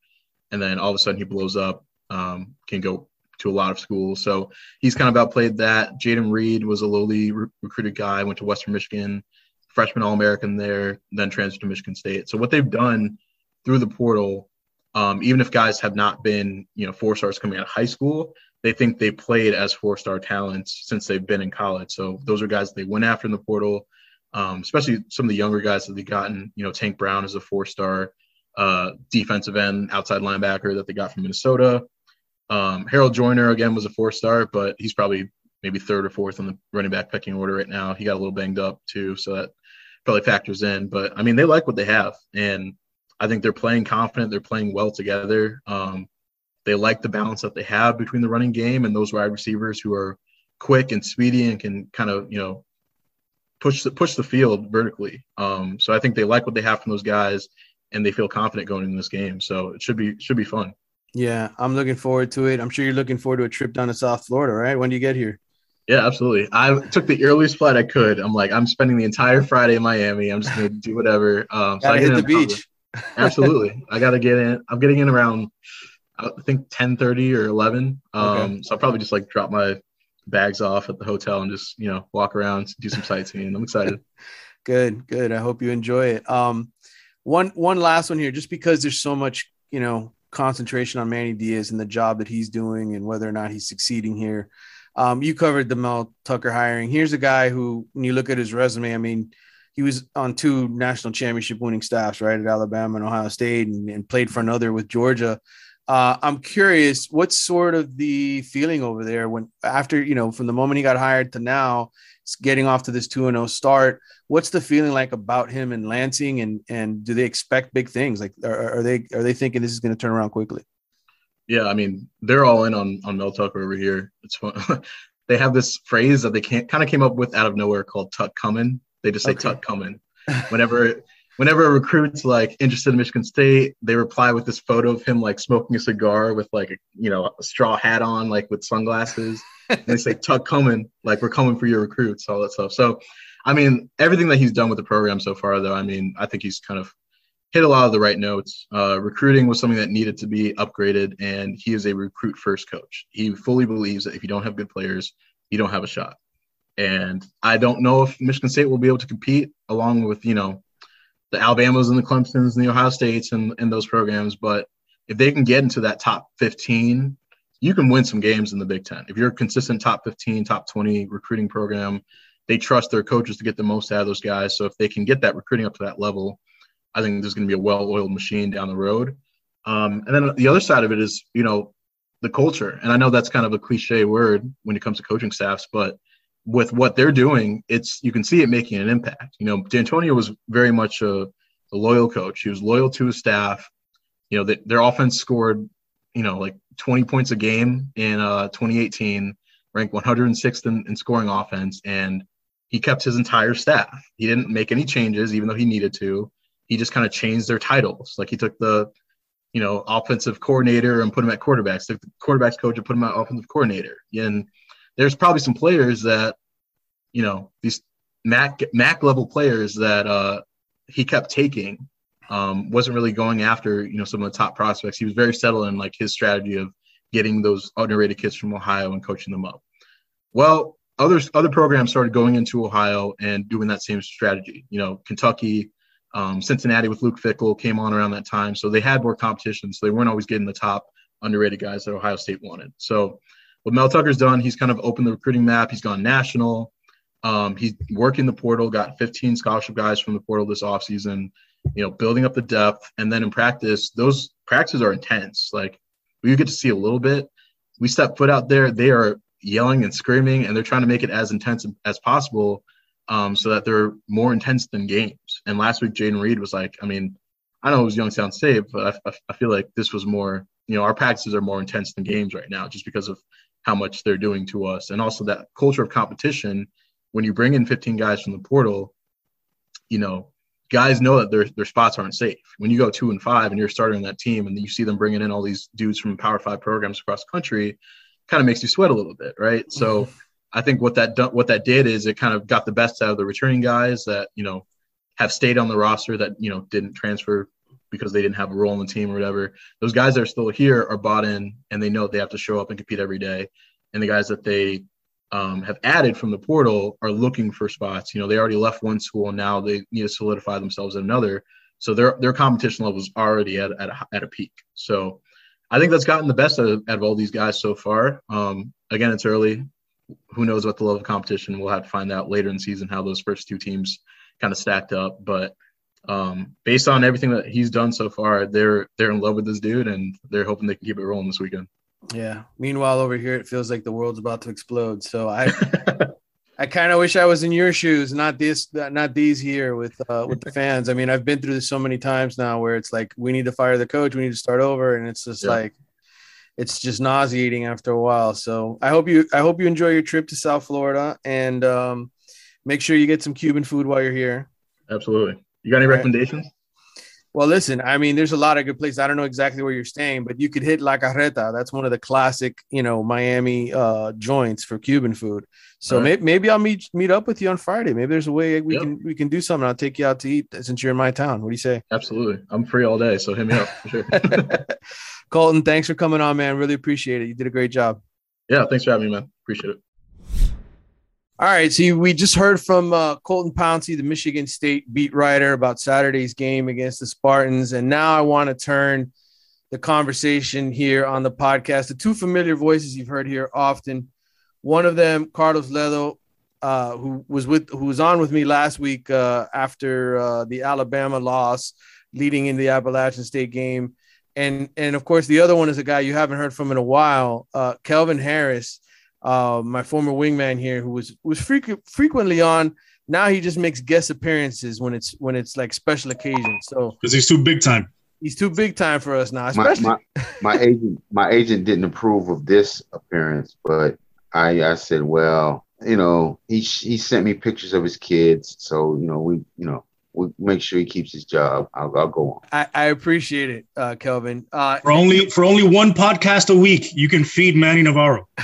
and then all of a sudden he blows up. Um, can go to a lot of schools. So he's kind of outplayed that. Jayden Reed was a lowly re- recruited guy, went to Western Michigan, freshman All American there, then transferred to Michigan State. So what they've done through the portal, um, even if guys have not been, you know, four stars coming out of high school, they think they played as four star talents since they've been in college. So those are guys they went after in the portal, um, especially some of the younger guys that they've gotten. You know, Tank Brown is a four star uh, defensive end, outside linebacker that they got from Minnesota. Um, Harold Joyner again was a four star, but he's probably maybe third or fourth on the running back pecking order right now. He got a little banged up too, so that probably factors in. But I mean, they like what they have, and I think they're playing confident. They're playing well together. Um, they like the balance that they have between the running game and those wide receivers who are quick and speedy and can kind of you know push the push the field vertically. Um, so I think they like what they have from those guys, and they feel confident going in this game. So it should be should be fun. Yeah, I'm looking forward to it. I'm sure you're looking forward to a trip down to South Florida, right? When do you get here? Yeah, absolutely. I took the earliest flight I could. I'm like, I'm spending the entire Friday in Miami. I'm just gonna do whatever. Um, so I hit the beach. <laughs> absolutely, I gotta get in. I'm getting in around I think 10:30 or 11. Um, okay. So I'll probably just like drop my bags off at the hotel and just you know walk around, do some sightseeing. I'm excited. <laughs> good, good. I hope you enjoy it. Um, one one last one here, just because there's so much you know concentration on Manny Diaz and the job that he's doing and whether or not he's succeeding here. Um, you covered the Mel Tucker hiring. Here's a guy who, when you look at his resume, I mean, he was on two national championship winning staffs, right, at Alabama and Ohio State, and, and played for another with Georgia. Uh, I'm curious, what's sort of the feeling over there when after you know from the moment he got hired to now, getting off to this two and zero oh start? What's the feeling like about him and Lansing, and and do they expect big things? Like, are, are they are they thinking this is going to turn around quickly? Yeah, I mean they're all in on on Mel Tucker over here. It's fun. <laughs> they have this phrase that they can't kind of came up with out of nowhere called "tuck coming." They just say okay. "tuck coming" <laughs> whenever whenever a recruit's like interested in Michigan State, they reply with this photo of him like smoking a cigar with like a you know a straw hat on, like with sunglasses. and they say <laughs> "tuck coming," like we're coming for your recruits, all that stuff. So, I mean, everything that he's done with the program so far, though, I mean, I think he's kind of hit a lot of the right notes. Uh, recruiting was something that needed to be upgraded, and he is a recruit first coach. He fully believes that if you don't have good players, you don't have a shot. And I don't know if Michigan State will be able to compete along with, you know, the Alabamas and the Clemsons and the Ohio States and, and those programs. But if they can get into that top 15, you can win some games in the Big Ten. If you're a consistent top 15, top 20 recruiting program, they trust their coaches to get the most out of those guys. So if they can get that recruiting up to that level, I think there's going to be a well-oiled machine down the road. Um, and then the other side of it is, you know, the culture. And I know that's kind of a cliche word when it comes to coaching staffs, but with what they're doing, it's you can see it making an impact. You know, Dantonio was very much a, a loyal coach. He was loyal to his staff. You know, they, their offense scored, you know, like 20 points a game in uh, 2018, ranked 106th in, in scoring offense, and he kept his entire staff. He didn't make any changes, even though he needed to. He just kind of changed their titles. Like he took the, you know, offensive coordinator and put him at quarterbacks. Took the quarterbacks coach and put him at offensive coordinator. And there's probably some players that, you know, these Mac Mac level players that uh, he kept taking um, wasn't really going after you know some of the top prospects. He was very settled in like his strategy of getting those underrated kids from Ohio and coaching them up. Well, others other programs started going into Ohio and doing that same strategy. You know, Kentucky, um, Cincinnati with Luke Fickell came on around that time, so they had more competition. So they weren't always getting the top underrated guys that Ohio State wanted. So what Mel Tucker's done, he's kind of opened the recruiting map. He's gone national. Um, he's working the portal, got 15 scholarship guys from the portal this offseason, you know, building up the depth. And then in practice, those practices are intense. Like we get to see a little bit. We step foot out there, they are yelling and screaming, and they're trying to make it as intense as possible um, so that they're more intense than games. And last week, Jayden Reed was like, I mean, I know it was Youngstown State, but I, I feel like this was more, you know, our practices are more intense than games right now just because of how much they're doing to us. And also that culture of competition, when you bring in 15 guys from the portal, you know, guys know that their, their spots aren't safe. When you go two and five and you're starting that team and you see them bringing in all these dudes from power five programs across the country, kind of makes you sweat a little bit. Right. So mm-hmm. I think what that, what that did is it kind of got the best out of the returning guys that, you know, have stayed on the roster that, you know, didn't transfer because they didn't have a role in the team or whatever. Those guys that are still here are bought in and they know they have to show up and compete every day. And the guys that they um, have added from the portal are looking for spots. You know, they already left one school and now they need to solidify themselves at another. So their their competition level is already at, at, a, at a peak. So I think that's gotten the best out of, out of all these guys so far. Um, again, it's early. Who knows what the level of competition? We'll have to find out later in season how those first two teams kind of stacked up. But um, based on everything that he's done so far, they're they're in love with this dude, and they're hoping they can keep it rolling this weekend. Yeah. Meanwhile, over here, it feels like the world's about to explode. So I, <laughs> I kind of wish I was in your shoes, not this, not these here with uh, with the fans. I mean, I've been through this so many times now, where it's like we need to fire the coach, we need to start over, and it's just yeah. like it's just nauseating after a while. So I hope you I hope you enjoy your trip to South Florida and um, make sure you get some Cuban food while you're here. Absolutely. You got any recommendations? Well, listen, I mean, there's a lot of good places. I don't know exactly where you're staying, but you could hit La Carreta. That's one of the classic, you know, Miami uh, joints for Cuban food. So right. maybe, maybe I'll meet meet up with you on Friday. Maybe there's a way we yep. can we can do something. I'll take you out to eat since you're in my town. What do you say? Absolutely, I'm free all day, so hit me up for sure. <laughs> Colton, thanks for coming on, man. Really appreciate it. You did a great job. Yeah, thanks for having me, man. Appreciate it. All right, so we just heard from uh, Colton Pouncy, the Michigan State beat writer, about Saturday's game against the Spartans, and now I want to turn the conversation here on the podcast The two familiar voices you've heard here often. One of them, Carlos Ledo, uh, who was with who was on with me last week uh, after uh, the Alabama loss, leading in the Appalachian State game, and and of course the other one is a guy you haven't heard from in a while, uh, Kelvin Harris uh, my former wingman here, who was was frequent, frequently on. Now he just makes guest appearances when it's when it's like special occasions. So because he's too big time. He's too big time for us now. Especially my, my, <laughs> my agent, my agent didn't approve of this appearance, but I I said, well, you know, he he sent me pictures of his kids, so you know we you know we'll make sure he keeps his job. I'll, I'll go on. I, I appreciate it, uh, Kelvin. Uh, for only for only one podcast a week, you can feed Manny Navarro. <laughs>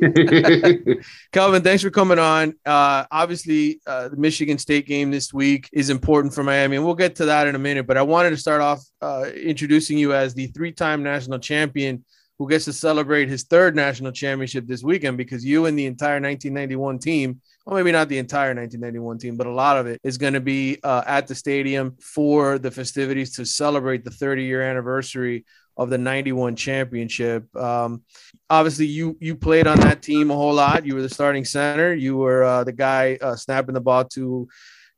<laughs> Kelvin, thanks for coming on. Uh, obviously, uh, the Michigan State game this week is important for Miami, and we'll get to that in a minute. But I wanted to start off uh, introducing you as the three-time national champion who gets to celebrate his third national championship this weekend because you and the entire 1991 team, well, maybe not the entire 1991 team, but a lot of it is going to be uh, at the stadium for the festivities to celebrate the 30 year anniversary of the 91 championship. Um, obviously, you you played on that team a whole lot. You were the starting center. You were uh, the guy uh, snapping the ball to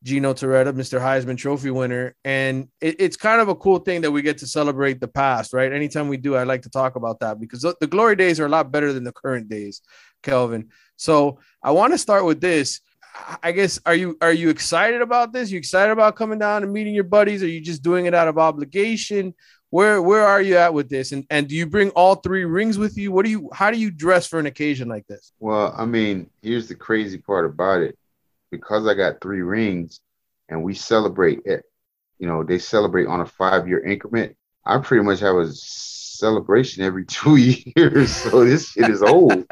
Gino Torretta, Mr. Heisman Trophy winner. And it, it's kind of a cool thing that we get to celebrate the past, right? Anytime we do, I like to talk about that because the glory days are a lot better than the current days, Kelvin. So I want to start with this. I guess are you are you excited about this? You excited about coming down and meeting your buddies? Are you just doing it out of obligation? Where where are you at with this? And and do you bring all three rings with you? What do you how do you dress for an occasion like this? Well, I mean, here's the crazy part about it because I got three rings and we celebrate it, you know, they celebrate on a five year increment. I pretty much have a celebration every <laughs> two years. So this shit is old.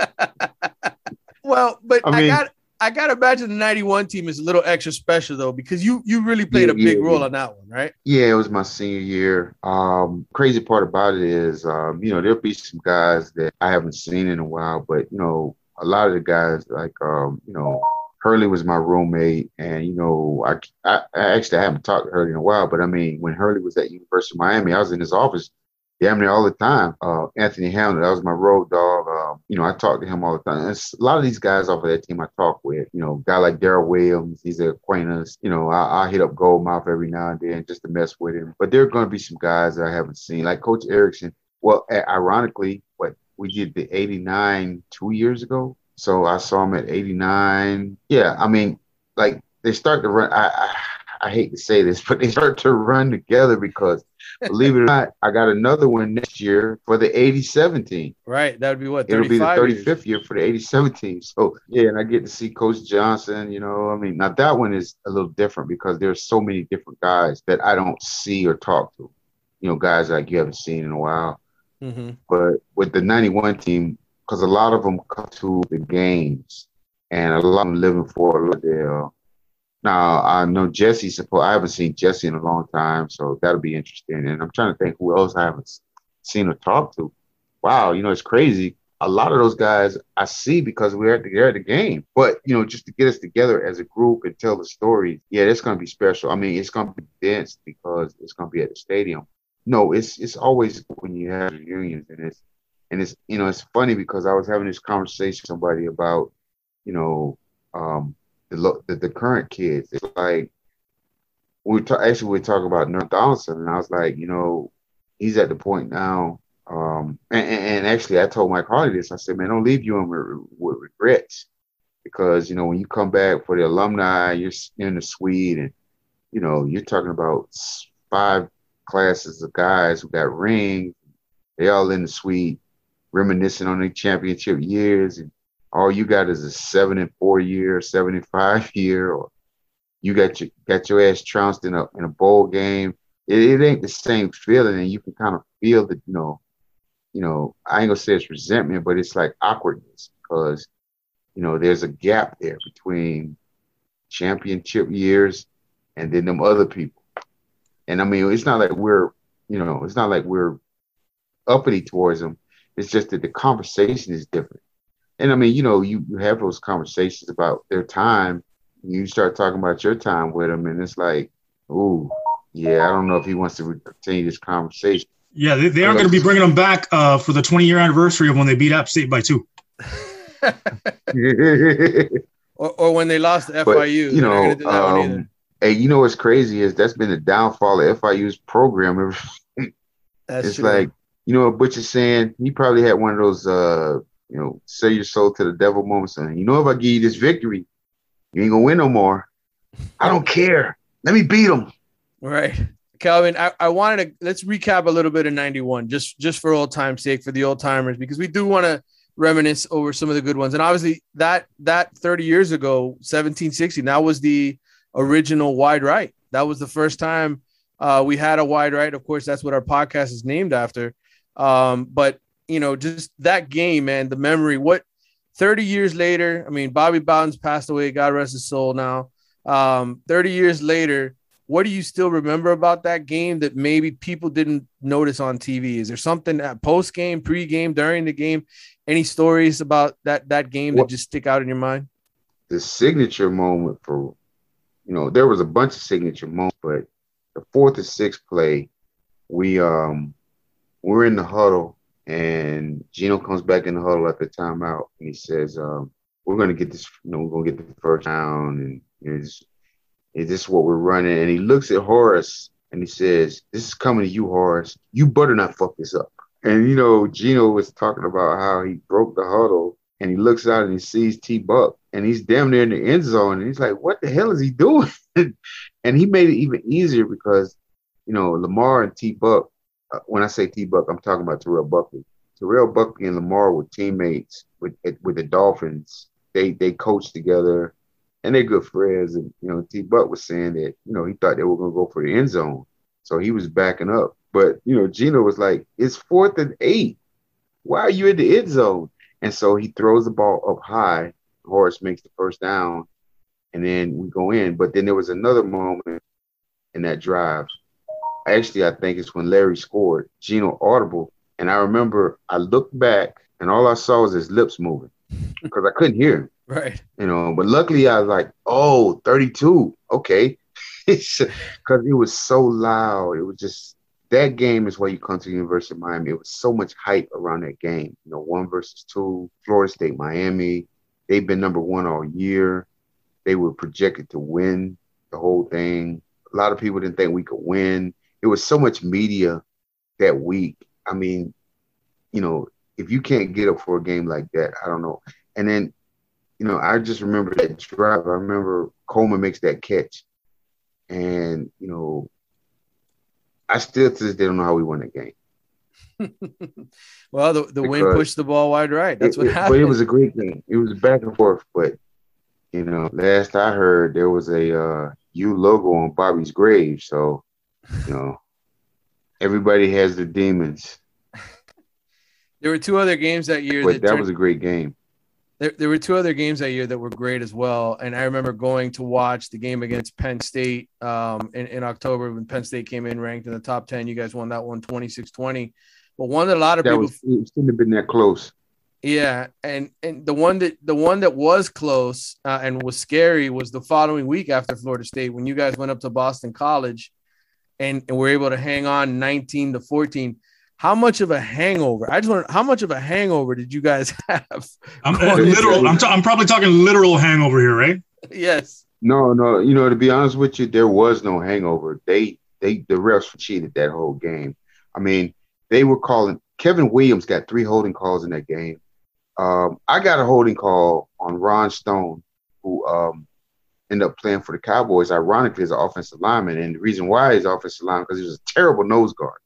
<laughs> well, but I, mean, I got I gotta imagine the 91 team is a little extra special though, because you you really played yeah, a big yeah, role yeah. on that one, right? Yeah, it was my senior year. Um, crazy part about it is um, you know, there'll be some guys that I haven't seen in a while, but you know, a lot of the guys like um, you know, Hurley was my roommate, and you know, I, I, I actually I haven't talked to Hurley in a while, but I mean, when Hurley was at University of Miami, I was in his office damn near all the time. Uh, Anthony Hamlet, that was my road dog. Um, you know, I talked to him all the time. And a lot of these guys off of that team I talk with. You know, guy like Daryl Williams, he's an acquaintance. You know, I, I hit up Goldmouth every now and then just to mess with him. But there are going to be some guys that I haven't seen, like Coach Erickson. Well, ironically, what we did the '89 two years ago. So I saw him at 89. Yeah, I mean, like they start to run. I, I, I hate to say this, <laughs> but they start to run together because believe it or not, I got another one next year for the 87 team. Right. That would be what? It'll be the 35th years. year for the 87 team. So, yeah, and I get to see Coach Johnson. You know, I mean, now that one is a little different because there's so many different guys that I don't see or talk to. You know, guys like you haven't seen in a while. Mm-hmm. But with the 91 team, because a lot of them come to the games and a lot of them live in Fort Lauderdale. Uh, now I know Jesse. supposed. I haven't seen Jesse in a long time, so that'll be interesting. And I'm trying to think who else I haven't seen or talked to. Wow, you know it's crazy. A lot of those guys I see because we're at the, at the game. But you know, just to get us together as a group and tell the story, yeah, it's gonna be special. I mean, it's gonna be dense because it's gonna be at the stadium. no, it's it's always when you have reunions and it's and it's you know it's funny because I was having this conversation with somebody about you know um the the, the current kids. It's like we talk, actually we talk about Nerf Donaldson, and I was like, you know, he's at the point now. Um, and, and actually, I told Mike Harley this. I said, man, don't leave you with, with regrets because you know when you come back for the alumni, you're in the suite, and you know you're talking about five classes of guys who got rings. They all in the suite, reminiscing on the championship years, and all you got is a seven and four year, seventy five <laughs> year, or you got your got your ass trounced in a in a bowl game. It, it ain't the same feeling, and you can kind of feel that you know, you know. I ain't gonna say it's resentment, but it's like awkwardness because you know there's a gap there between championship years and then them other people. And I mean, it's not like we're you know, it's not like we're uppity towards them. It's just that the conversation is different. And I mean, you know, you, you have those conversations about their time you start talking about your time with them, and it's like, ooh, yeah, I don't know if he wants to continue this conversation. Yeah, they, they are going to be bringing them back uh, for the 20 year anniversary of when they beat App State by two. <laughs> or, or, when they lost to FIU. But, you know, um, hey, you know what's crazy is that's been the downfall of FIU's program. <laughs> it's true. like, you know what Butch is saying? He probably had one of those, uh, you know, sell your soul to the devil moments. And you know, if I give you this victory, you ain't gonna win no more. I don't care. Let me beat him. Right. Kelvin, I, I wanted to let's recap a little bit of 91 just just for old time's sake for the old timers because we do want to reminisce over some of the good ones. And obviously that that 30 years ago, 1760, that was the original wide right. That was the first time uh, we had a wide right. Of course, that's what our podcast is named after. Um, but you know, just that game, man, the memory, what 30 years later, I mean, Bobby Bowden's passed away, God rest his soul now. Um, 30 years later, what do you still remember about that game that maybe people didn't notice on TV? Is there something at post game, pre game, during the game? Any stories about that that game that just stick out in your mind? The signature moment for, you know, there was a bunch of signature moments, but the fourth and sixth play, we um we're in the huddle and Gino comes back in the huddle at the timeout and he says, um, we're going to get this, you know, we're going to get the first down. And you know, is this what we're running? And he looks at Horace and he says, this is coming to you, Horace. You better not fuck this up. And, you know, Gino was talking about how he broke the huddle and he looks out and he sees T Buck and he's damn near in the end zone. And he's like, what the hell is he <laughs> doing? and he made it even easier because, you know, Lamar and T Buck Uh, when I say T Buck, I'm talking about Terrell Buckley. Terrell Buckley and Lamar were teammates with with the Dolphins. They they coached together, and they're good friends. And you know, T Buck was saying that you know he thought they were going to go for the end zone, so he was backing up. But you know, Gino was like, "It's fourth and eight. Why are you in the end zone?" And so he throws the ball up high. Horace makes the first down, and then we go in. But then there was another moment in that drive actually, I think it's when Larry scored, Gino audible. And I remember I looked back and all I saw was his lips moving because I couldn't hear him. <laughs> Right. You know, but luckily I was like, oh, 32. Okay. <laughs> Because it was so loud. It was just that game is why you come to the University of Miami. It was so much hype around that game. You know, one versus two, Florida State, Miami. They've been number one all year. They were projected to win the whole thing. A lot of people didn't think we could win it was so much media that week. I mean, you know, if you can't get up for a game like that, I don't know. And then, you know, I just remember that drive. I remember Coleman makes that catch. And, you know, I still to this day don't know how we won that game. <laughs> well, the, the wind pushed the ball wide right. That's it, what happened. But it was a great game. It was back and forth. But, you know, last I heard, there was a uh, U logo on Bobby's grave. So, you know, everybody has the demons. <laughs> there were two other games that year. But that, that turned, was a great game. There, there were two other games that year that were great as well. And I remember going to watch the game against Penn State um, in, in October when Penn State came in ranked in the top 10. You guys won that one 26 20. But one that a lot of that people was, it shouldn't have been that close. Yeah, and and the one that the one that was close uh, and was scary was the following week after Florida State when you guys went up to Boston College and, and we're able to hang on 19 to 14. How much of a hangover? I just want how much of a hangover did you guys <laughs> have? I'm literal. I'm, t- I'm probably talking literal hangover here, right? yes. No, no. You know, to be honest with you, there was no hangover. They, they, the refs cheated that whole game. I mean, they were calling. Kevin Williams got three holding calls in that game. Um, I got a holding call on Ron Stone, who um, ended up playing for the Cowboys. Ironically, as an offensive lineman, and the reason why he's offensive lineman because he was a terrible nose guard.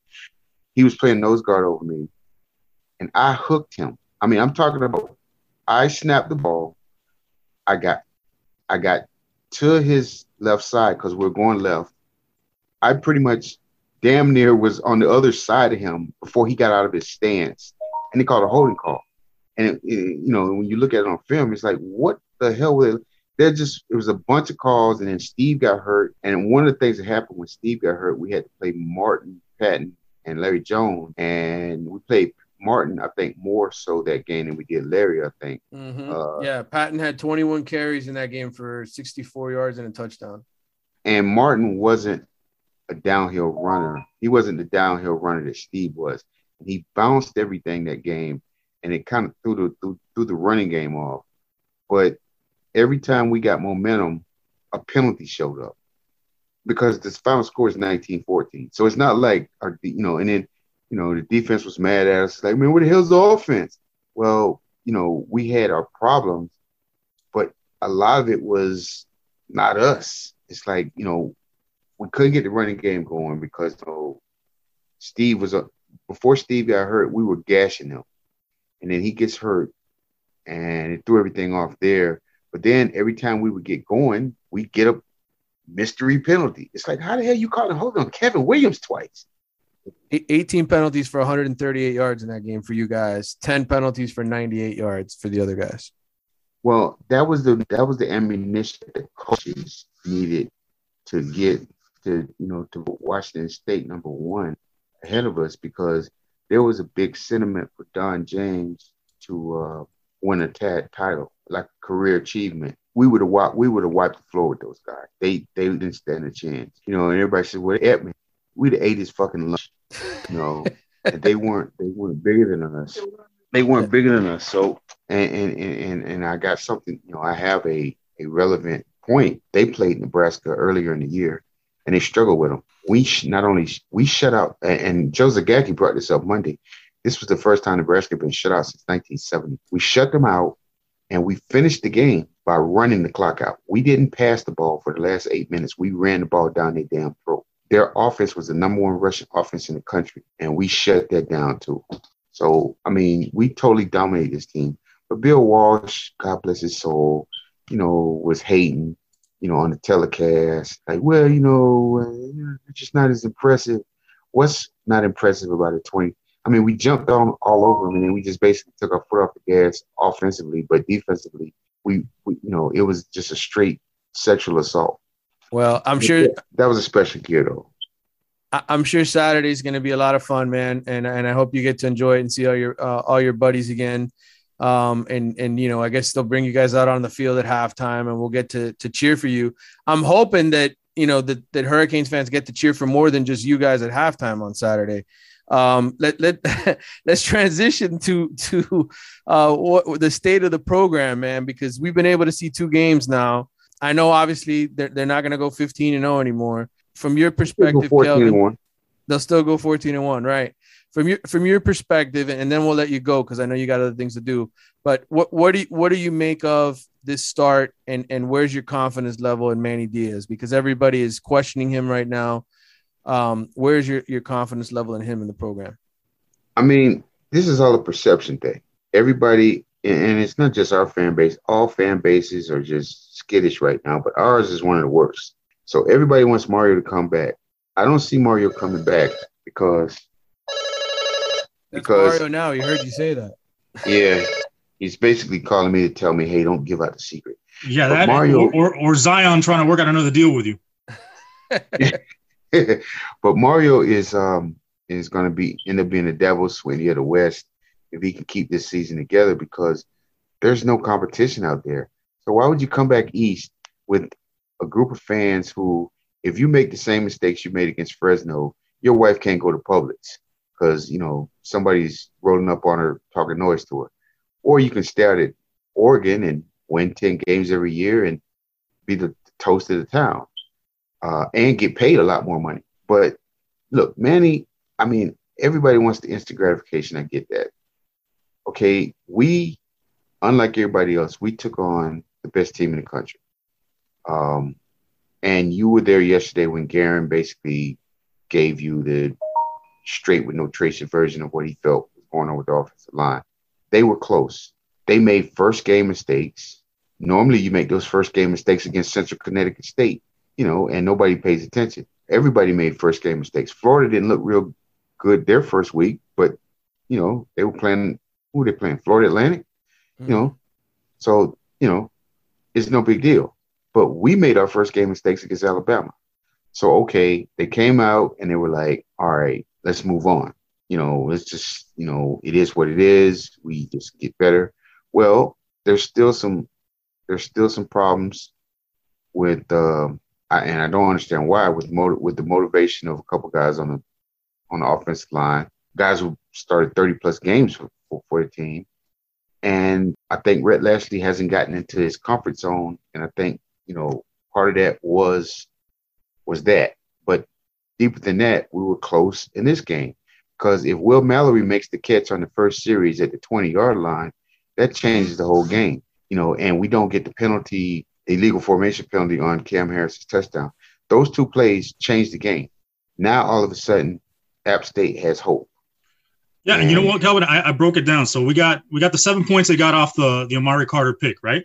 He was playing nose guard over me, and I hooked him. I mean, I'm talking about. I snapped the ball. I got, I got to his left side because we're going left. I pretty much damn near was on the other side of him before he got out of his stance, and he called a holding call. And it, it, you know, when you look at it on film, it's like, what the hell? Were they? They're just it was a bunch of calls, and then Steve got hurt. And one of the things that happened when Steve got hurt, we had to play Martin Patton and Larry Jones, and we played Martin, I think, more so that game than we did Larry. I think. Mm-hmm. Uh, yeah, Patton had 21 carries in that game for 64 yards and a touchdown. And Martin wasn't a downhill runner. He wasn't the downhill runner that Steve was. He bounced everything that game and it kind of threw the threw, threw the running game off. But every time we got momentum, a penalty showed up because the final score is 19-14. So it's not like uh, our, you know, and then you know the defense was mad at us. Like, man, where the hell's the offense? Well, you know, we had our problems, but a lot of it was not us. It's like you know, we couldn't get the running game going because know, Steve was a before Steve got hurt, we were gashing him and then he gets hurt and it threw everything off there. But then every time we would get going, we get a mystery penalty. It's like, how the hell you calling hold on Kevin Williams twice? 18 penalties for 138 yards in that game for you guys, 10 penalties for 98 yards for the other guys. Well, that was the that was the ammunition that coaches needed to get to you know to Washington State number one ahead of us because there was a big sentiment for Don James to uh, win a tag title, like career achievement. We would have wiped, we would have wiped the floor with those guys. They they didn't stand a chance, you know. And everybody said, "Well, Edmund, we'd have ate his fucking lunch," you know. <laughs> and they weren't they weren't bigger than us. They weren't bigger than us. So and and and and I got something, you know. I have a a relevant point. They played Nebraska earlier in the year, and they struggled with them we sh- not only sh- we shut out, and, and Joe Zagacki brought this up Monday. This was the first time Nebraska had been shut out since 1970. We shut them out, and we finished the game by running the clock out. We didn't pass the ball for the last eight minutes. We ran the ball down their damn throat. Their offense was the number one rushing offense in the country, and we shut that down too. So, I mean, we totally dominated this team. But Bill Walsh, God bless his soul, you know, was hating you know, on the telecast. Like, well, you know, uh, it's just not as impressive. What's not impressive about a 20? I mean, we jumped on all over them and then we just basically took our foot off the gas offensively, but defensively, we, we you know, it was just a straight sexual assault. Well, I'm sure that was a special gear though. I'm sure Saturday's going to be a lot of fun, man, and and I hope you get to enjoy it and see all your uh, all your buddies again. Um, and and you know, I guess they'll bring you guys out on the field at halftime, and we'll get to to cheer for you. I'm hoping that you know that that Hurricanes fans get to cheer for more than just you guys at halftime on Saturday. Um, let let <laughs> let's transition to to uh, what the state of the program, man, because we've been able to see two games now. I know obviously they're, they're not going to go 15 and 0 anymore. From your perspective, Kelvin, they'll still go 14 and 1, right? from your from your perspective, and then we'll let you go because I know you got other things to do. But what what do you, what do you make of this start, and and where's your confidence level in Manny Diaz? Because everybody is questioning him right now. Um, where's your your confidence level in him in the program? I mean, this is all a perception thing. Everybody, and it's not just our fan base. All fan bases are just skittish right now, but ours is one of the worst. So everybody wants Mario to come back. I don't see Mario coming back because that's because Mario now. He heard you say that. Yeah, he's basically calling me to tell me, "Hey, don't give out the secret." Yeah, but that Mario or, or Zion trying to work out another deal with you. <laughs> <laughs> but Mario is um is going to be end up being the Dabo Swinney of the West if he can keep this season together because there's no competition out there. So why would you come back east with a group of fans who if you make the same mistakes you made against Fresno, your wife can't go to Publix because you know somebody's rolling up on her talking noise to her. Or you can start at Oregon and win 10 games every year and be the toast of the town uh, and get paid a lot more money. But look, Manny, I mean, everybody wants the instant gratification. I get that. Okay, we, unlike everybody else, we took on the best team in the country. Um, and you were there yesterday when Garin basically gave you the straight with no tracer version of what he felt was going on with the offensive line. They were close. They made first game mistakes. Normally, you make those first game mistakes against Central Connecticut State, you know, and nobody pays attention. Everybody made first game mistakes. Florida didn't look real good their first week, but you know, they were playing who were they playing? Florida Atlantic, mm-hmm. you know. So, you know, it's no big deal. But we made our first game mistakes against Alabama. So okay, they came out and they were like, all right, let's move on. You know, it's just, you know, it is what it is. We just get better. Well, there's still some there's still some problems with uh, I, and I don't understand why with motiv- with the motivation of a couple guys on the on the offensive line, guys who started 30 plus games for, for, for the team. And I think Rhett Lashlee hasn't gotten into his comfort zone. And I think, you know, part of that was was that. But deeper than that, we were close in this game. Because if Will Mallory makes the catch on the first series at the 20 yard line, that changes the whole game. You know, and we don't get the penalty, illegal formation penalty on Cam Harris's touchdown. Those two plays changed the game. Now all of a sudden, App State has hope. Yeah, and you know what, Kelvin? I, I, broke it down. So we got we got the seven points they got off the the Amari Carter pick, right?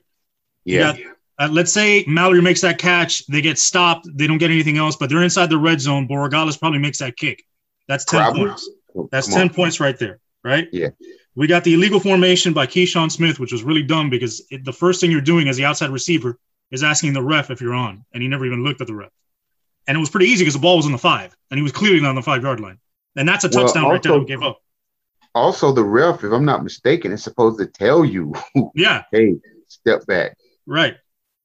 Yeah. Got, uh, let's say Mallory makes that catch, they get stopped, they don't get anything else, but they're inside the red zone. Borregales probably makes that kick. That's ten Probably. points. That's Come ten on. points right there, right? Yeah. We got the illegal formation by Keyshawn Smith, which was really dumb because it, the first thing you're doing as the outside receiver is asking the ref if you're on, and he never even looked at the ref. And it was pretty easy because the ball was on the five, and he was clearly on the five yard line, and that's a touchdown well, also, right there. gave up. Also, the ref, if I'm not mistaken, is supposed to tell you, <laughs> yeah, hey, step back. Right,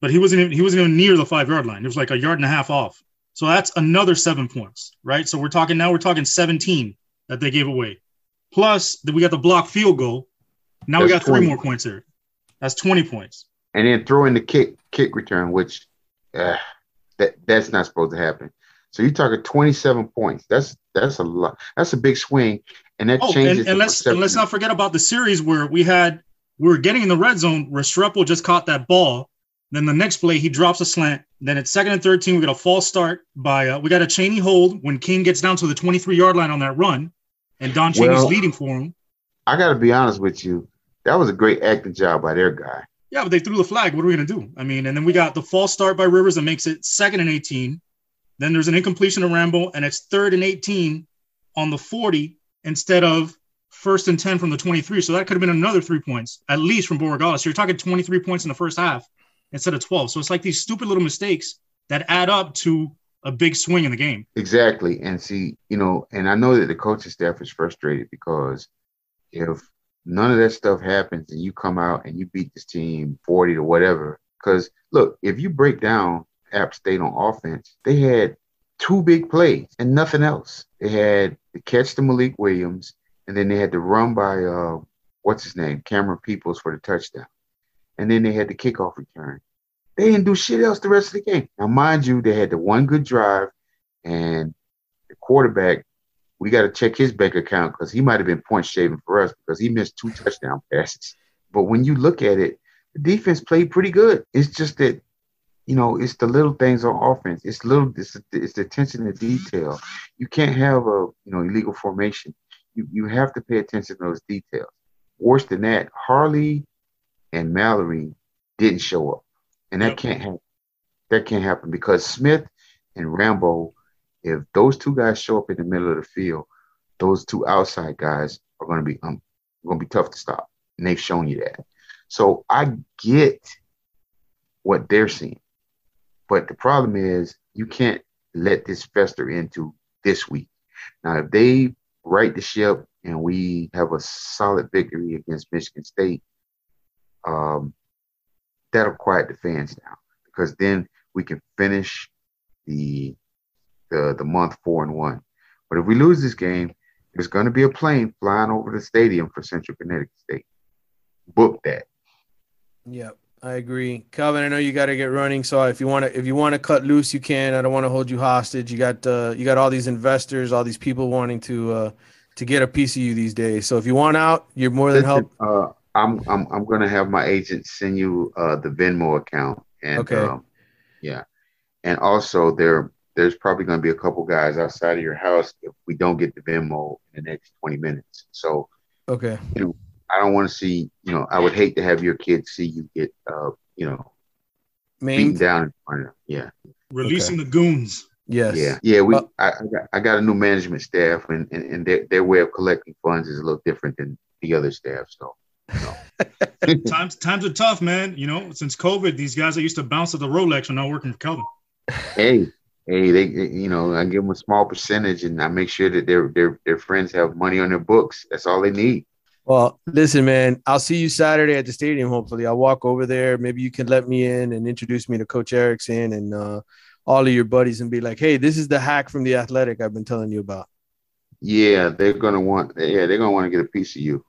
but he wasn't. Even, he wasn't even near the five yard line. It was like a yard and a half off. So that's another seven points, right? So we're talking now. We're talking 17 that they gave away. Plus, that we got the block field goal. Now that's we got 20. three more points here. That's 20 points. And then throw in the kick kick return, which uh, that that's not supposed to happen. So you're talking 27 points. That's that's a lot. That's a big swing, and that oh, changes. And, and let's and let's not forget about the series where we had we were getting in the red zone. Where Restrepo just caught that ball. Then the next play he drops a slant. Then it's second and 13. We got a false start by uh, we got a Chaney hold when King gets down to the 23 yard line on that run and Don Chaney's well, leading for him. I got to be honest with you. That was a great acting job by their guy. Yeah, but they threw the flag. What are we going to do? I mean, and then we got the false start by Rivers that makes it second and 18. Then there's an incompletion to Rambo, and it's third and 18 on the 40 instead of first and 10 from the 23. So that could have been another three points, at least from Borregales. So you're talking 23 points in the first half instead of 12. So it's like these stupid little mistakes that add up to a big swing in the game. Exactly. And see, you know, and I know that the coaching staff is frustrated because if none of that stuff happens and you come out and you beat this team 40 to whatever, because look, if you break down App State on offense, they had two big plays and nothing else. They had the catch to Malik Williams, and then they had the run by uh, what's his name, Cameron Peoples for the touchdown, and then they had the kickoff return. They didn't do shit else the rest of the game. Now, mind you, they had the one good drive, and the quarterback, we got to check his bank account because he might have been point shaving for us because he missed two touchdown <laughs> passes. But when you look at it, the defense played pretty good. It's just that, you know, it's the little things on offense. It's little, it's, it's the attention to detail. You can't have a, you know, illegal formation. You, you have to pay attention to those details. Worse than that, Harley and Mallory didn't show up. And that can't happen. That can't happen because Smith and Rambo, if those two guys show up in the middle of the field, those two outside guys are going to be um, going to be tough to stop, and they've shown you that. So I get what they're seeing, but the problem is you can't let this fester into this week. Now, if they right the ship and we have a solid victory against Michigan State, um, that'll quiet the fans down because then we can finish the the the month four and one. But if we lose this game, there's going to be a plane flying over the stadium for Central Connecticut State. Book that. Yep. I agree, Kelvin. I know you got to get running, so if you want to, if you want to cut loose, you can. I don't want to hold you hostage. You got, uh, you got all these investors, all these people wanting to, uh, to get a piece of you these days. So if you want out, you're more than help. Uh, I'm, I'm, I'm gonna have my agent send you uh, the Venmo account, and Okay. um, yeah, and also there, there's probably gonna be a couple guys outside of your house if we don't get the Venmo in the next 20 minutes. So Okay. I don't want to see, you know, I would hate to have your kids see you get, uh, you know, beaten Main. down in front of them. Yeah. Releasing the goons. Yes. Yeah, yeah. We, Uh, I, I got, I got a new management staff, and and, and their, their way of collecting funds is a little different than the other staff. So, <laughs> times times are tough, man. You know, since COVID, these guys that used to bounce at the Rolex are now working for Kelvin. hey, hey, they, you know, I give them a small percentage, and I make sure that their their their friends have money on their books. That's all they need. Well, listen, man. I'll see you Saturday at the stadium. Hopefully, I'll walk over there. Maybe you can let me in and introduce me to Coach Erickson and uh, all of your buddies, and be like, "Hey, this is the hack from the Athletic I've been telling you about." Yeah, they're gonna want. Yeah, they're gonna want to get a piece of you.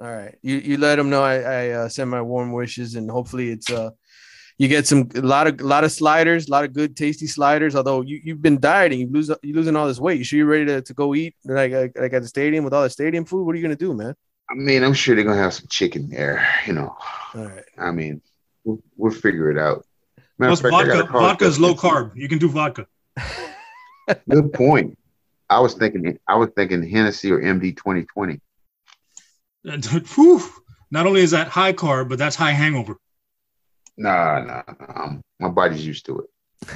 All right, you you let them know I, I uh, send my warm wishes, and hopefully it's uh you get some a lot of a lot of sliders, a lot of good tasty sliders. Although you you've been dieting, you lose you losing all this weight. You sure you're ready to, to go eat like, like like at the stadium with all the stadium food? What are you gonna do, man? I mean, I'm sure they're gonna have some chicken there. You know, All right. I mean, we'll, we'll figure it out. Matter Plus, fact, vodka vodka is low carb. You can do vodka. <laughs> Good point. I was thinking, I was thinking Hennessy or MD 2020. <laughs> Whew, not only is that high carb, but that's high hangover. Nah, nah, nah. My body's used to it.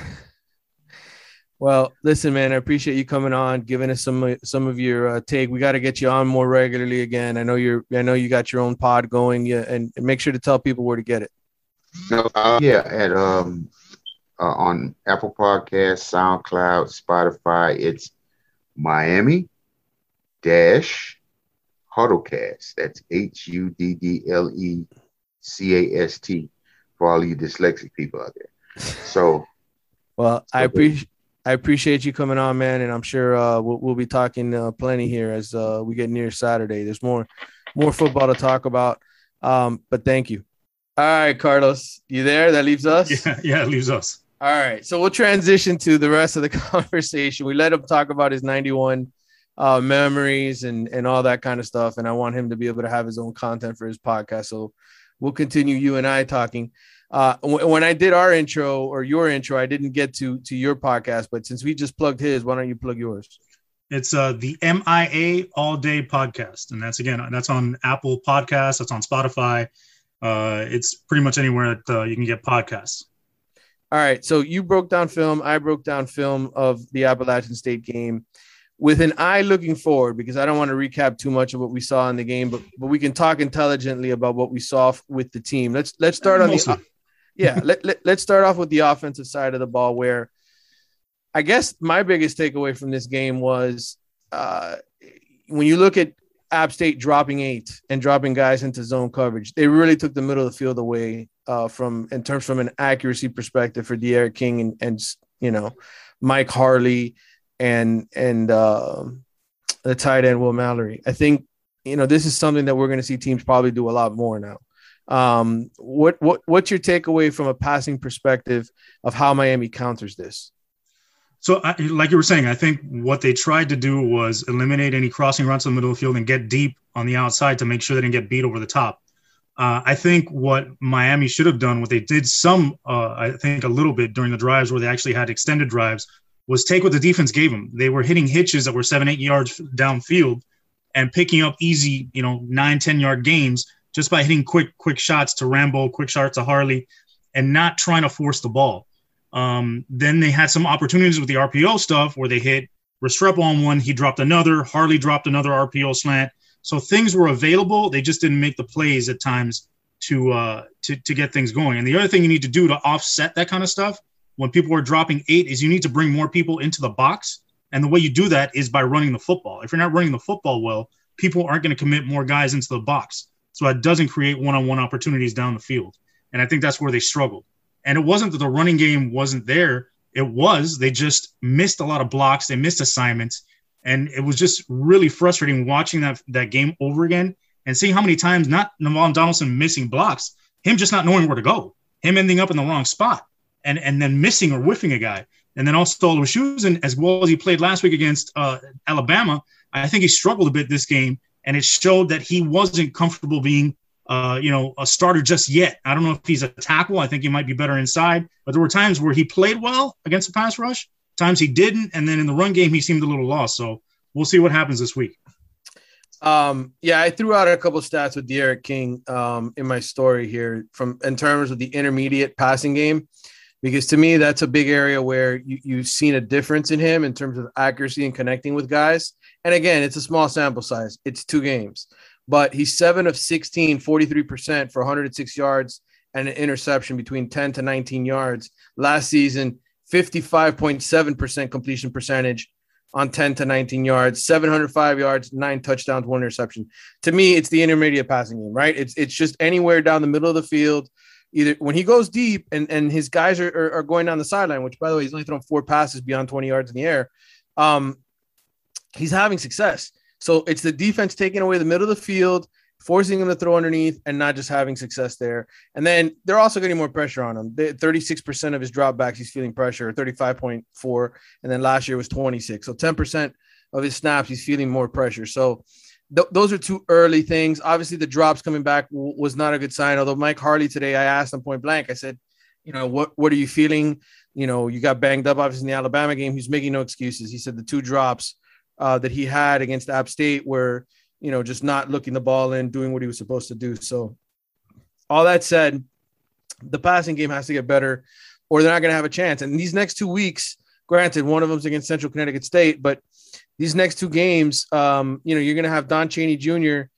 Well, listen, man, I appreciate you coming on, giving us some some of your uh, take. We got to get you on more regularly again. I know you're, I know you got your own pod going, yeah, and, make sure to tell people where to get it. No, uh, yeah, at um, uh, on Apple Podcasts, SoundCloud, Spotify, it's Miami dash Huddlecast. That's H U D D L E C A S T for all you dyslexic people out there. So Well, I appreciate I appreciate you coming on, man, and I'm sure uh, we'll, we'll be talking uh, plenty here as uh, we get near Saturday. There's more more football to talk about, um, but thank you. All right, Carlos, you there? That leaves us. Yeah, yeah, it leaves us. All right, so we'll transition to the rest of the <laughs> conversation. We let him talk about his 91 uh, memories and and all that kind of stuff, and I want him to be able to have his own content for his podcast. So we'll continue you and I talking. Uh, w- when I did our intro or your intro, I didn't get to to your podcast, but since we just plugged his, why don't you plug yours? It's uh, the MIA All Day podcast, and that's again that's on Apple Podcasts, that's on Spotify. Uh, it's pretty much anywhere that uh, you can get podcasts. All right, so you broke down film, I broke down film of the Appalachian State game with an eye looking forward because I don't want to recap too much of what we saw in the game, but but we can talk intelligently about what we saw f- with the team. Let's let's start on Mostly. the yeah, let, let, let's start off with the offensive side of the ball where I guess my biggest takeaway from this game was uh, when you look at App State dropping eight and dropping guys into zone coverage, they really took the middle of the field away uh, from in terms from an accuracy perspective for D'Eriq King and, and you know Mike Harley and and uh, the tight end Will Mallory. I think you know this is something that we're going to see teams probably do a lot more now. Um, what what what's your takeaway from a passing perspective of how Miami counters this? So, I, like you were saying, I think what they tried to do was eliminate any crossing routes in the middle of the field and get deep on the outside to make sure they didn't get beat over the top. Uh, I think what Miami should have done, what they did some, uh, I think a little bit during the drives where they actually had extended drives, was take what the defense gave them. They were hitting hitches that were seven, eight yards downfield and picking up easy, you know, nine, 10 yard gains just by hitting quick, quick shots to Rambo, quick shots to Harley, and not trying to force the ball. Um, then they had some opportunities with the RPO stuff where they hit Restrepo on one, he dropped another, Harley dropped another RPO slant. So things were available. They just didn't make the plays at times to uh, to to get things going. And the other thing you need to do to offset that kind of stuff when people are dropping eight is you need to bring more people into the box. And the way you do that is by running the football. If you're not running the football well, people aren't going to commit more guys into the box. So it doesn't create one-on-one opportunities down the field. And I think that's where they struggled. And it wasn't that the running game wasn't there. It was. They just missed a lot of blocks. They missed assignments, and it was just really frustrating watching that that game over again and seeing how many times not Navaughn Donaldson missing blocks, him just not knowing where to go, him ending up in the wrong spot, and and then missing or whiffing a guy, and then also Louis Shoes, and as well as he played last week against uh, Alabama. I think he struggled a bit this game, and it showed that he wasn't comfortable being uh, you know, a starter just yet. I don't know if he's a tackle. I think he might be better inside. But there were times where he played well against the pass rush, times he didn't, and then in the run game he seemed a little lost. So we'll see what happens this week. Um, yeah, I threw out a couple stats with D'Eriq King um, in my story here from in terms of the intermediate passing game, because to me that's a big area where you, you've seen a difference in him in terms of accuracy and connecting with guys. And again, it's a small sample size; it's two games but he's seven of 16, 43% for 106 yards and an interception between 10 to 19 yards. Last season, 55.7% completion percentage on 10 to 19 yards, 705 yards, nine touchdowns, one interception. To me, it's the intermediate passing game, right? It's it's just anywhere down the middle of the field. Either when he goes deep and, and his guys are, are, are going down the sideline, which by the way, he's only thrown four passes beyond 20 yards in the air. Um, he's having success. So it's the defense taking away the middle of the field, forcing him to throw underneath, and not just having success there. And then they're also getting more pressure on him. 36% of his dropbacks, he's feeling pressure, 35.4. And then last year was 26. So 10% of his snaps, he's feeling more pressure. So th- those are two early things. Obviously, the drops coming back w- was not a good sign. Although Mike Harley today, I asked him point blank, I said, you know, what, what are you feeling? You know, you got banged up, obviously, in the Alabama game. He's making no excuses. He said the two drops uh, that he had against App State were, you know, just not looking the ball in, doing what he was supposed to do. So, all that said, the passing game has to get better, or they're not going to have a chance. And these next two weeks, granted, one of them's against Central Connecticut State, but these next two games, um, you know, you're going to have Don Chaney Jr.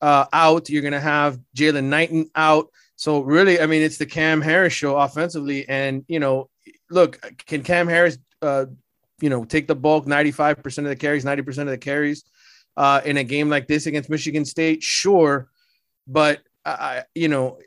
Uh, out. You're going to have Jalen Knighton out. So really, I mean, it's the Cam Harris show offensively. And you know, look, can Cam Harris uh, you know, take the bulk 95% of the carries, 90% of the carries uh, in a game like this against Michigan State? Sure. But, I, you know,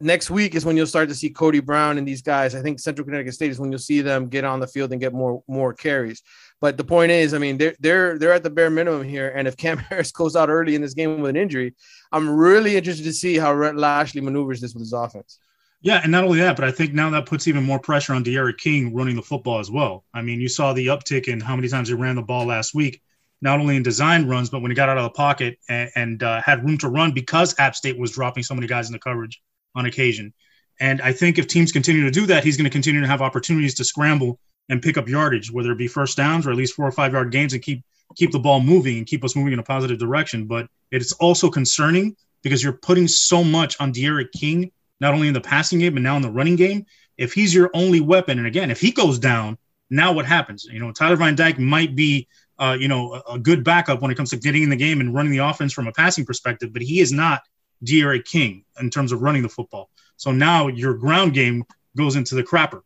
next week is when you'll start to see Cody Brown and these guys. I think Central Connecticut State is when you'll see them get on the field and get more more carries. But the point is, I mean, they're they're they're at the bare minimum here. And if Cam <laughs> Harris goes out early in this game with an injury, I'm really interested to see how Rhett Lashlee maneuvers this with his offense. Yeah, and not only that, but I think now that puts even more pressure on D'Eriq King running the football as well. I mean, you saw the uptick in how many times he ran the ball last week, not only in design runs, but when he got out of the pocket and, and uh, had room to run because App State was dropping so many guys in the coverage on occasion. And I think if teams continue to do that, he's going to continue to have opportunities to scramble and pick up yardage, whether it be first downs or at least four or five yard gains, and keep keep the ball moving and keep us moving in a positive direction. But it's also concerning because you're putting so much on D'Eriq King not only in the passing game, but now in the running game. If he's your only weapon, and again, if he goes down, now what happens? You know, Tyler Van Dyke might be, uh, you know, a, a, good backup when it comes to getting in the game and running the offense from a passing perspective, but he is not D'Eriq King in terms of running the football. So now your ground game goes into the crapper.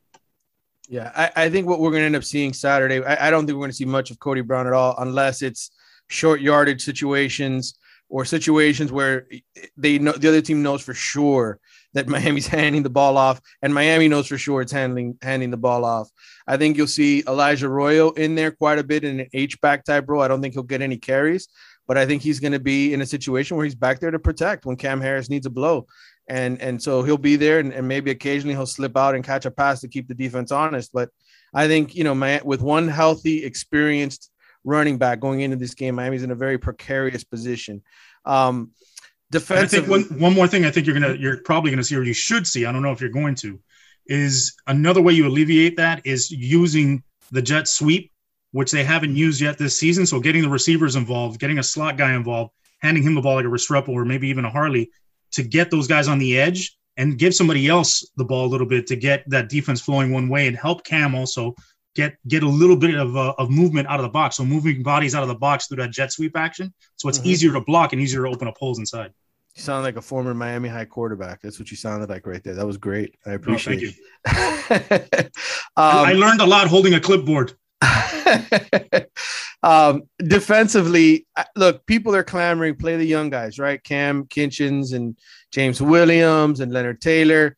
Yeah, I, I think what we're going to end up seeing Saturday, I, I don't think we're going to see much of Cody Brown at all, unless it's short yardage situations or situations where they know the other team knows for sure that Miami's <laughs> handing the ball off, and Miami knows for sure it's handling handing the ball off. I think you'll see Elijah Arroyo in there quite a bit in an H back type role. I don't think he'll get any carries, but I think he's going to be in a situation where he's back there to protect when Cam Harris needs a blow. And and so he'll be there, and, and maybe occasionally he'll slip out and catch a pass to keep the defense honest. But I think you know, my, with one healthy, experienced running back going into this game, Miami's in a very precarious position. Um, defensive. I think one, one more thing I think you're gonna you're probably gonna see or you should see. I don't know if you're going to is another way you alleviate that is using the jet sweep, which they haven't used yet this season. So getting the receivers involved, getting a slot guy involved, handing him the ball like a Restrepo or maybe even a Harley to get those guys on the edge and give somebody else the ball a little bit to get that defense flowing one way and help Cam also get get a little bit of, uh, of movement out of the box. So moving bodies out of the box through that jet sweep action. So it's mm-hmm. easier to block and easier to open up holes inside. You sound like a former Miami High quarterback. That's what you sounded like right there. That was great. I appreciate oh, <laughs> it. um, I learned a lot holding a clipboard. <laughs> um, defensively, look, people are clamoring, play the young guys, right? Cam Kinchens and James Williams and Leonard Taylor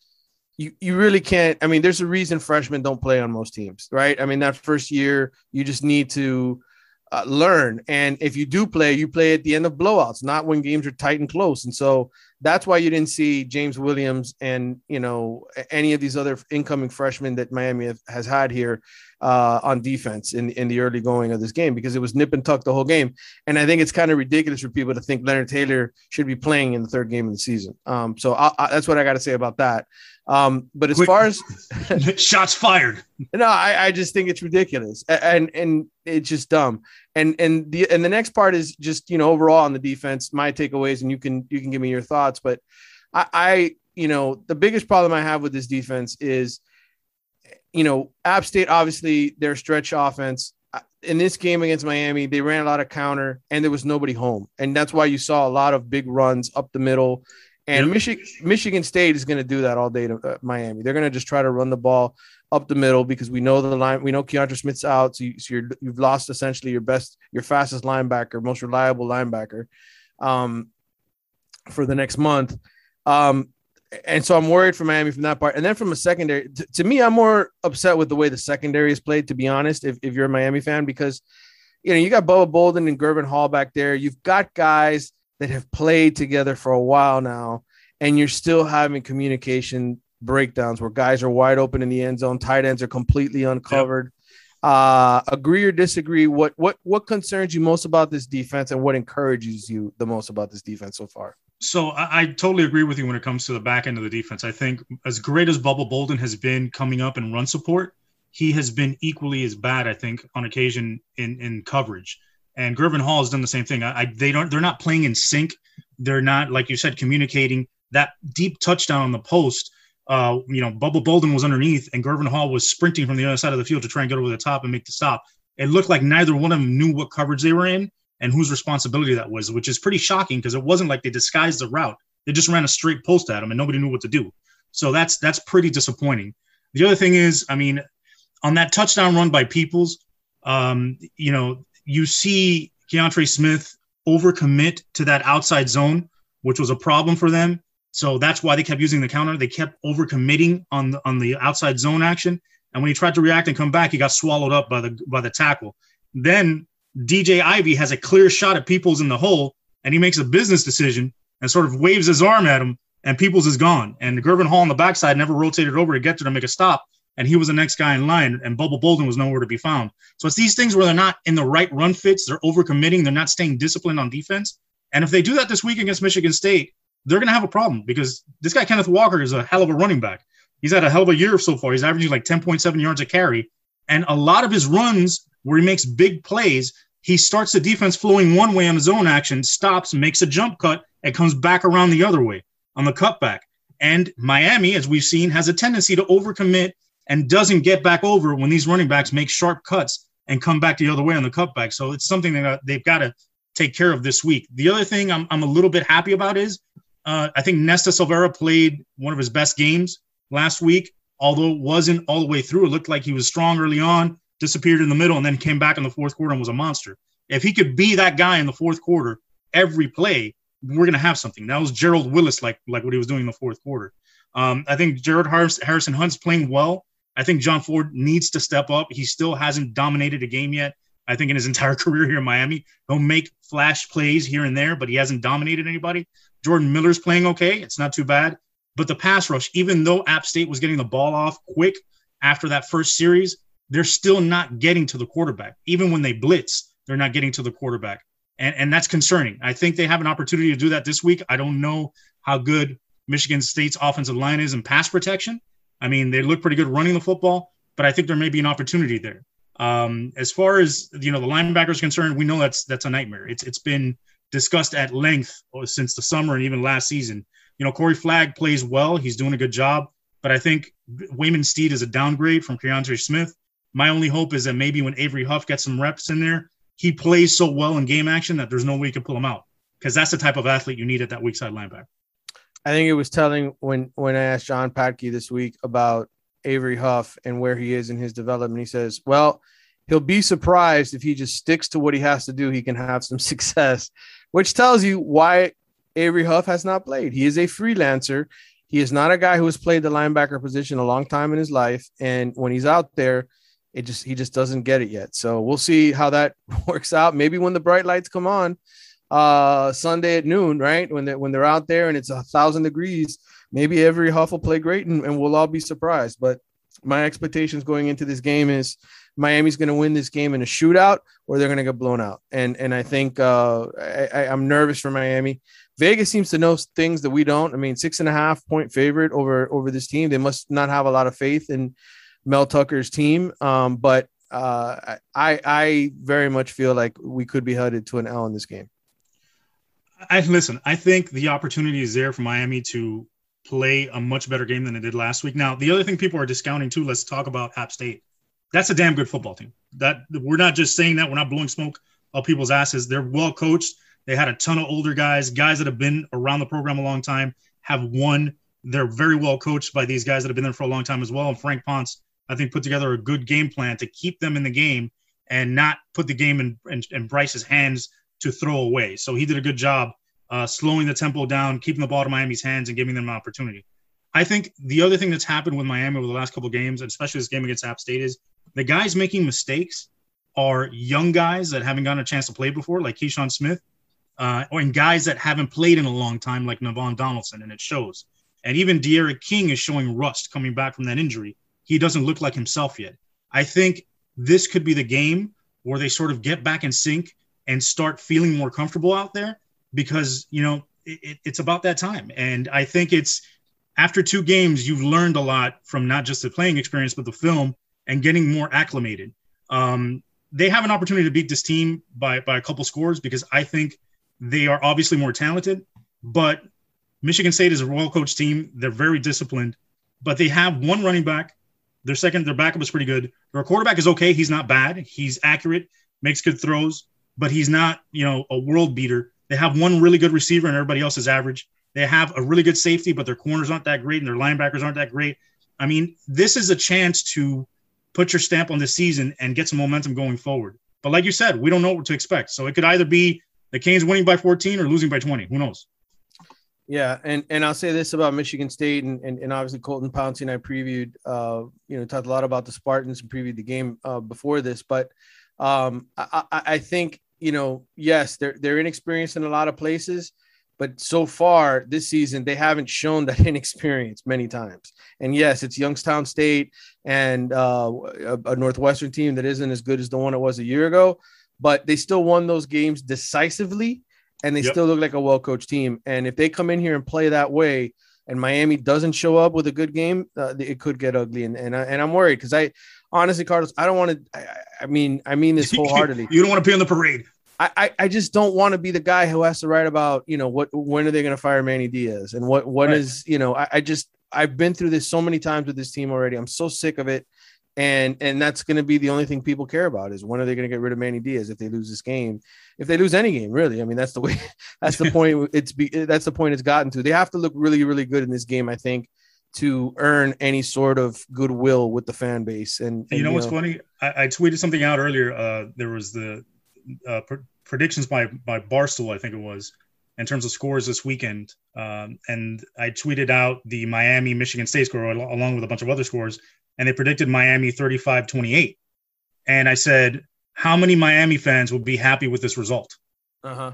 you, you really can't. I mean, there's a reason freshmen don't play on most teams, right? I mean, that first year, you just need to uh, learn. And if you do play, you play at the end of blowouts, not when games are tight and close. And so that's why you didn't see James Williams and you know any of these other incoming freshmen that Miami has had here uh, on defense in in the early going of this game because it was nip and tuck the whole game. And I think it's kind of ridiculous for people to think Leonard Taylor should be playing in the third game of the season. Um, so I, I, that's what I got to say about that. Um, but as Quick. far as <laughs> shots fired, no, I, I just think it's ridiculous and and it's just dumb. And and the and the next part is just you know overall on the defense, my takeaways, and you can you can give me your thoughts. But I, I you know the biggest problem I have with this defense is you know App State obviously their stretch offense in this game against Miami, they ran a lot of counter and there was nobody home. And that's why you saw a lot of big runs up the middle and yep. Michigan Michigan State is going to do that all day to uh, Miami. They're going to just try to run the ball up the middle because we know the line. We know Keontra Smith's out, so, you, so you're, you've lost essentially your best, your fastest linebacker, most reliable linebacker, um, for the next month. Um, and so I'm worried for Miami from that part. And then from a secondary, t- to me, I'm more upset with the way the secondary is played. To be honest, if, if you're a Miami fan, because you know you got Bubba Bolden and Gurvan Hall back there, you've got guys that have played together for a while now, and you're still having communication breakdowns where guys are wide open in the end zone, tight ends are completely uncovered. Yep. Uh, agree or disagree? What what what concerns you most about this defense, and what encourages you the most about this defense so far? So I, I, totally agree with you when it comes to the back end of the defense. I think as great as Bubba Bolden has been coming up in run support, he has been equally as bad. I think on occasion in in coverage. And Gurvan Hall has done the same thing. I, I, they don't. They're not playing in sync. They're not like you said communicating. That deep touchdown on the post. Uh, you know, Bubba Bolden was underneath, and Gurvan Hall was sprinting from the other side of the field to try and get over the top and make the stop. It looked like neither one of them knew what coverage they were in and whose responsibility that was, which is pretty shocking because it wasn't like they disguised the route. They just ran a straight post at him, and nobody knew what to do. So that's that's pretty disappointing. The other thing is, I mean, on that touchdown run by Peoples, um, you know, you see Keontra Smith overcommit to that outside zone, which was a problem for them. So that's why they kept using the counter. They kept overcommitting on the on the outside zone action. And when he tried to react and come back, he got swallowed up by the by the tackle. Then DJ Ivey has a clear shot at Peoples in the hole, and he makes a business decision and sort of waves his arm at him, and Peoples is gone. And Gurvan Hall on the backside never rotated over to get to to make a stop and he was the next guy in line, and Bubba Bolden was nowhere to be found. So it's these things where they're not in the right run fits, they're overcommitting, they're not staying disciplined on defense. And if they do that this week against Michigan State, they're going to have a problem because this guy Kenneth Walker is a hell of a running back. He's had a hell of a year so far. He's averaging like 10.7 yards a carry, and a lot of his runs where he makes big plays, he starts the defense flowing one way on his own action, stops, makes a jump cut, and comes back around the other way on the cutback. And Miami, as we've seen, has a tendency to overcommit and doesn't get back over when these running backs make sharp cuts and come back the other way on the cutback. So it's something that they've got to take care of this week. The other thing I'm, I'm a little bit happy about is uh, I think Nesta Silvera played one of his best games last week, although it wasn't all the way through. It looked like he was strong early on, disappeared in the middle, and then came back in the fourth quarter and was a monster. If he could be that guy in the fourth quarter every play, we're going to have something. That was Gerald Willis, like like what he was doing in the fourth quarter. Um, I think Jared Harrison Hunt's playing well. I think Jon Ford needs to step up. He still hasn't dominated a game yet. I think in his <laughs> entire career here in Miami, he'll make flash plays here and there, but he hasn't dominated anybody. Jordan Miller's playing okay. It's not too bad. But the pass rush, even though App State was getting the ball off quick after that first series, they're still not getting to the quarterback. Even when they blitz, they're not getting to the quarterback. And, and that's concerning. I think they have an opportunity to do that this week. I don't know how good Michigan State's offensive line is in pass protection. I mean, they look pretty good running the football, but I think there may be an opportunity there. Um, as far as you know, the linebacker is concerned, we know that's that's a nightmare. It's it's been discussed at length since the summer and even last season. You know, Corey Flagg plays well; he's doing a good job. But I think Waynmon Steed is a downgrade from Keontra Smith. My only hope is that maybe when Avery Huff gets some reps in there, he plays so well in game action that there's no way you can pull him out because that's the type of athlete you need at that weak side linebacker. I think it was telling when when I asked Jon Patke this week about Avery Huff and where he is in his development. He says, "Well, he'll be surprised if he just sticks to what he has to do. He can have some <laughs> success," which tells you why Avery Huff has not played. He is a freelancer. He is not a guy who has played the linebacker position a long time in his life, and when he's out there, it just he just doesn't get it yet. So we'll see how that <laughs> works out. Maybe when the bright lights come on, uh, Sunday at noon, right when they when they're out there and it's a thousand degrees, maybe Avery Huff will play great and, and we'll all be surprised. But my expectations going into this game is Miami's going to win this game in a shootout or they're going to get blown out. And and I think uh, I, I'm nervous for Miami. Vegas seems to know things that we don't. I mean, six and a half point favorite over over this team. They must not have a lot of faith in Mel Tucker's team. Um, but uh, I I very much feel like we could be headed to an L in this game. I listen. I think the opportunity is there for Miami to play a much better game than they did last week. Now, the other thing people are discounting too. Let's talk about App State. That's a damn good football team. That we're not just saying that. We're not blowing smoke up people's asses. They're well coached. They had a ton of older guys, guys that have been around the program a long time, have won. They're very well coached by these guys that have been there for a long time as well. And Frank Ponce, I think, put together a good game plan to keep them in the game and not put the game in, in, in Brice's hands to throw away. So he did a good job uh, slowing the tempo down, keeping the ball to Miami's hands, and giving them an opportunity. I think the other thing that's happened with Miami over the last couple games, and especially this game against App State, is the guys making mistakes are young guys that haven't gotten a chance to play before, like Keyshawn Smith, uh, or in guys that haven't played in a long time, like Navaughn Donaldson, and it shows. And even D'Eriq King is showing rust coming back from that injury. He doesn't look like himself yet. I think this could be the game where they sort of get back in sync and start feeling more comfortable out there because you know it, it's about that time. And I think it's after two games, you've learned a lot from not just the playing experience but the film and getting more acclimated. Um, they have an opportunity to beat this team by by a couple scores because I think they are obviously more talented, but Michigan State is a well coached team. They're very disciplined, but they have one running back. Their second, their backup is pretty good. Their quarterback is okay. He's not bad. He's accurate, makes good throws, but he's not, you know, a world beater. They have one really good receiver and everybody else is average. They have a really good safety, but their corners aren't that great and their linebackers aren't that great. I mean, this is a chance to put your stamp on the season and get some momentum going forward. But like you said, we don't know what to expect. So it could either be the Canes winning by 14 or losing by 20. Who knows? Yeah, and and I'll say this about Michigan State and and, and obviously Colton Pouncy and I previewed, uh, you know, talked a lot about the Spartans and previewed the game uh, before this, but um, I, I think you know, yes, they're they're inexperienced in a lot of places, but so far this season they haven't shown that <laughs> inexperience many times. And yes, it's Youngstown State and uh, a, a Northwestern team that isn't as good as the one it was a year ago, but they still won those games decisively, and they yep. still look like a well coached team. And if they come in here and play that way, and Miami doesn't show up with a good game, uh, it could get ugly. And and, I, and I'm worried because I honestly, Carlos, I don't want to. I, I, mean, I mean this <laughs> wholeheartedly. you don't want to be on the parade. I, I just don't want to be the guy who has to write about, you know, what when are they going to fire Manny Diaz and what what right. is you know, I, I just I've been through this so many times with this team already. I'm so sick of it. And and that's going to be the only thing people care about is when are they going to get rid of Manny Diaz if they lose this game, if they lose any game, really. I mean, that's the way, <laughs> that's the <laughs> point. It's be that's the point it's gotten to. They have to look really, really good in this game, I think, to earn any sort of goodwill with the fan base. And, and you know what's know, funny? I, I, tweeted something out earlier. Uh, there was the uh, pr- predictions by by Barstool, I think it was, in terms of scores this weekend. Um, and I tweeted out the Miami Michigan State score along with a bunch of other scores, and they predicted Miami 35 28. And I said, how many Miami fans would be happy with this result? Uh-huh.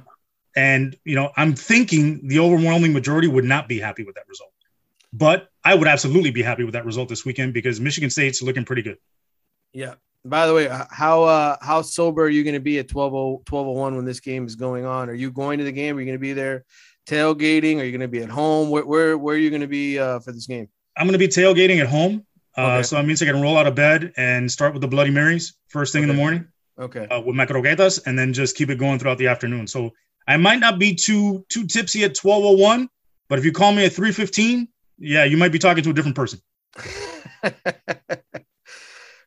And, you know, I'm thinking the overwhelming majority would not be happy with that result. But I would absolutely be happy with that result this weekend because Michigan State's looking pretty good. Yeah. By the way, how uh how sober are you going to be at 12 1201 when this game is going on? Are you going to the game? Are you going to be there tailgating? Are you going to be at home? Where where, where are you going to be uh, for this game? I'm going to be tailgating at home. Uh, okay. So that means I can roll out of bed and start with the Bloody Marys first thing okay. in the morning. Okay. Uh, with my croquetas, and then just keep it going throughout the afternoon. So I might not be too too tipsy at 1201, but if you call me at 315, yeah, you might be talking to a different person. <laughs>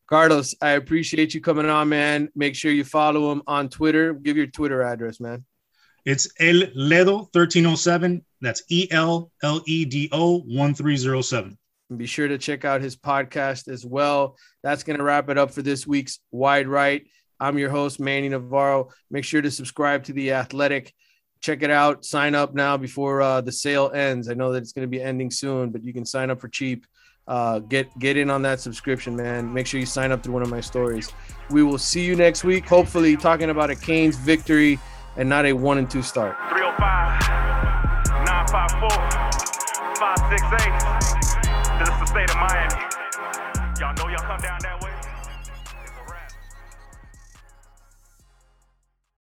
Carlos, I appreciate you coming on, man. Make sure you follow him on Twitter. Give your Twitter address, man. It's El Ledo 1307. That's E L L E D O 1307. And be sure to check out his podcast as well. That's going to wrap it up for this week's Wide Right. I'm your host, Manny Navarro. Make sure to subscribe to The Athletic check it out. Sign up now before uh, the sale ends. I know that it's going to be ending soon, but you can sign up for cheap. Uh, get get in on that subscription, man. Make sure you sign up through one of my stories. We will see you next week. Hopefully, talking about a Canes victory and not a one and two start. 305 954 568. This is the state of Miami. Y'all know y'all come down that way.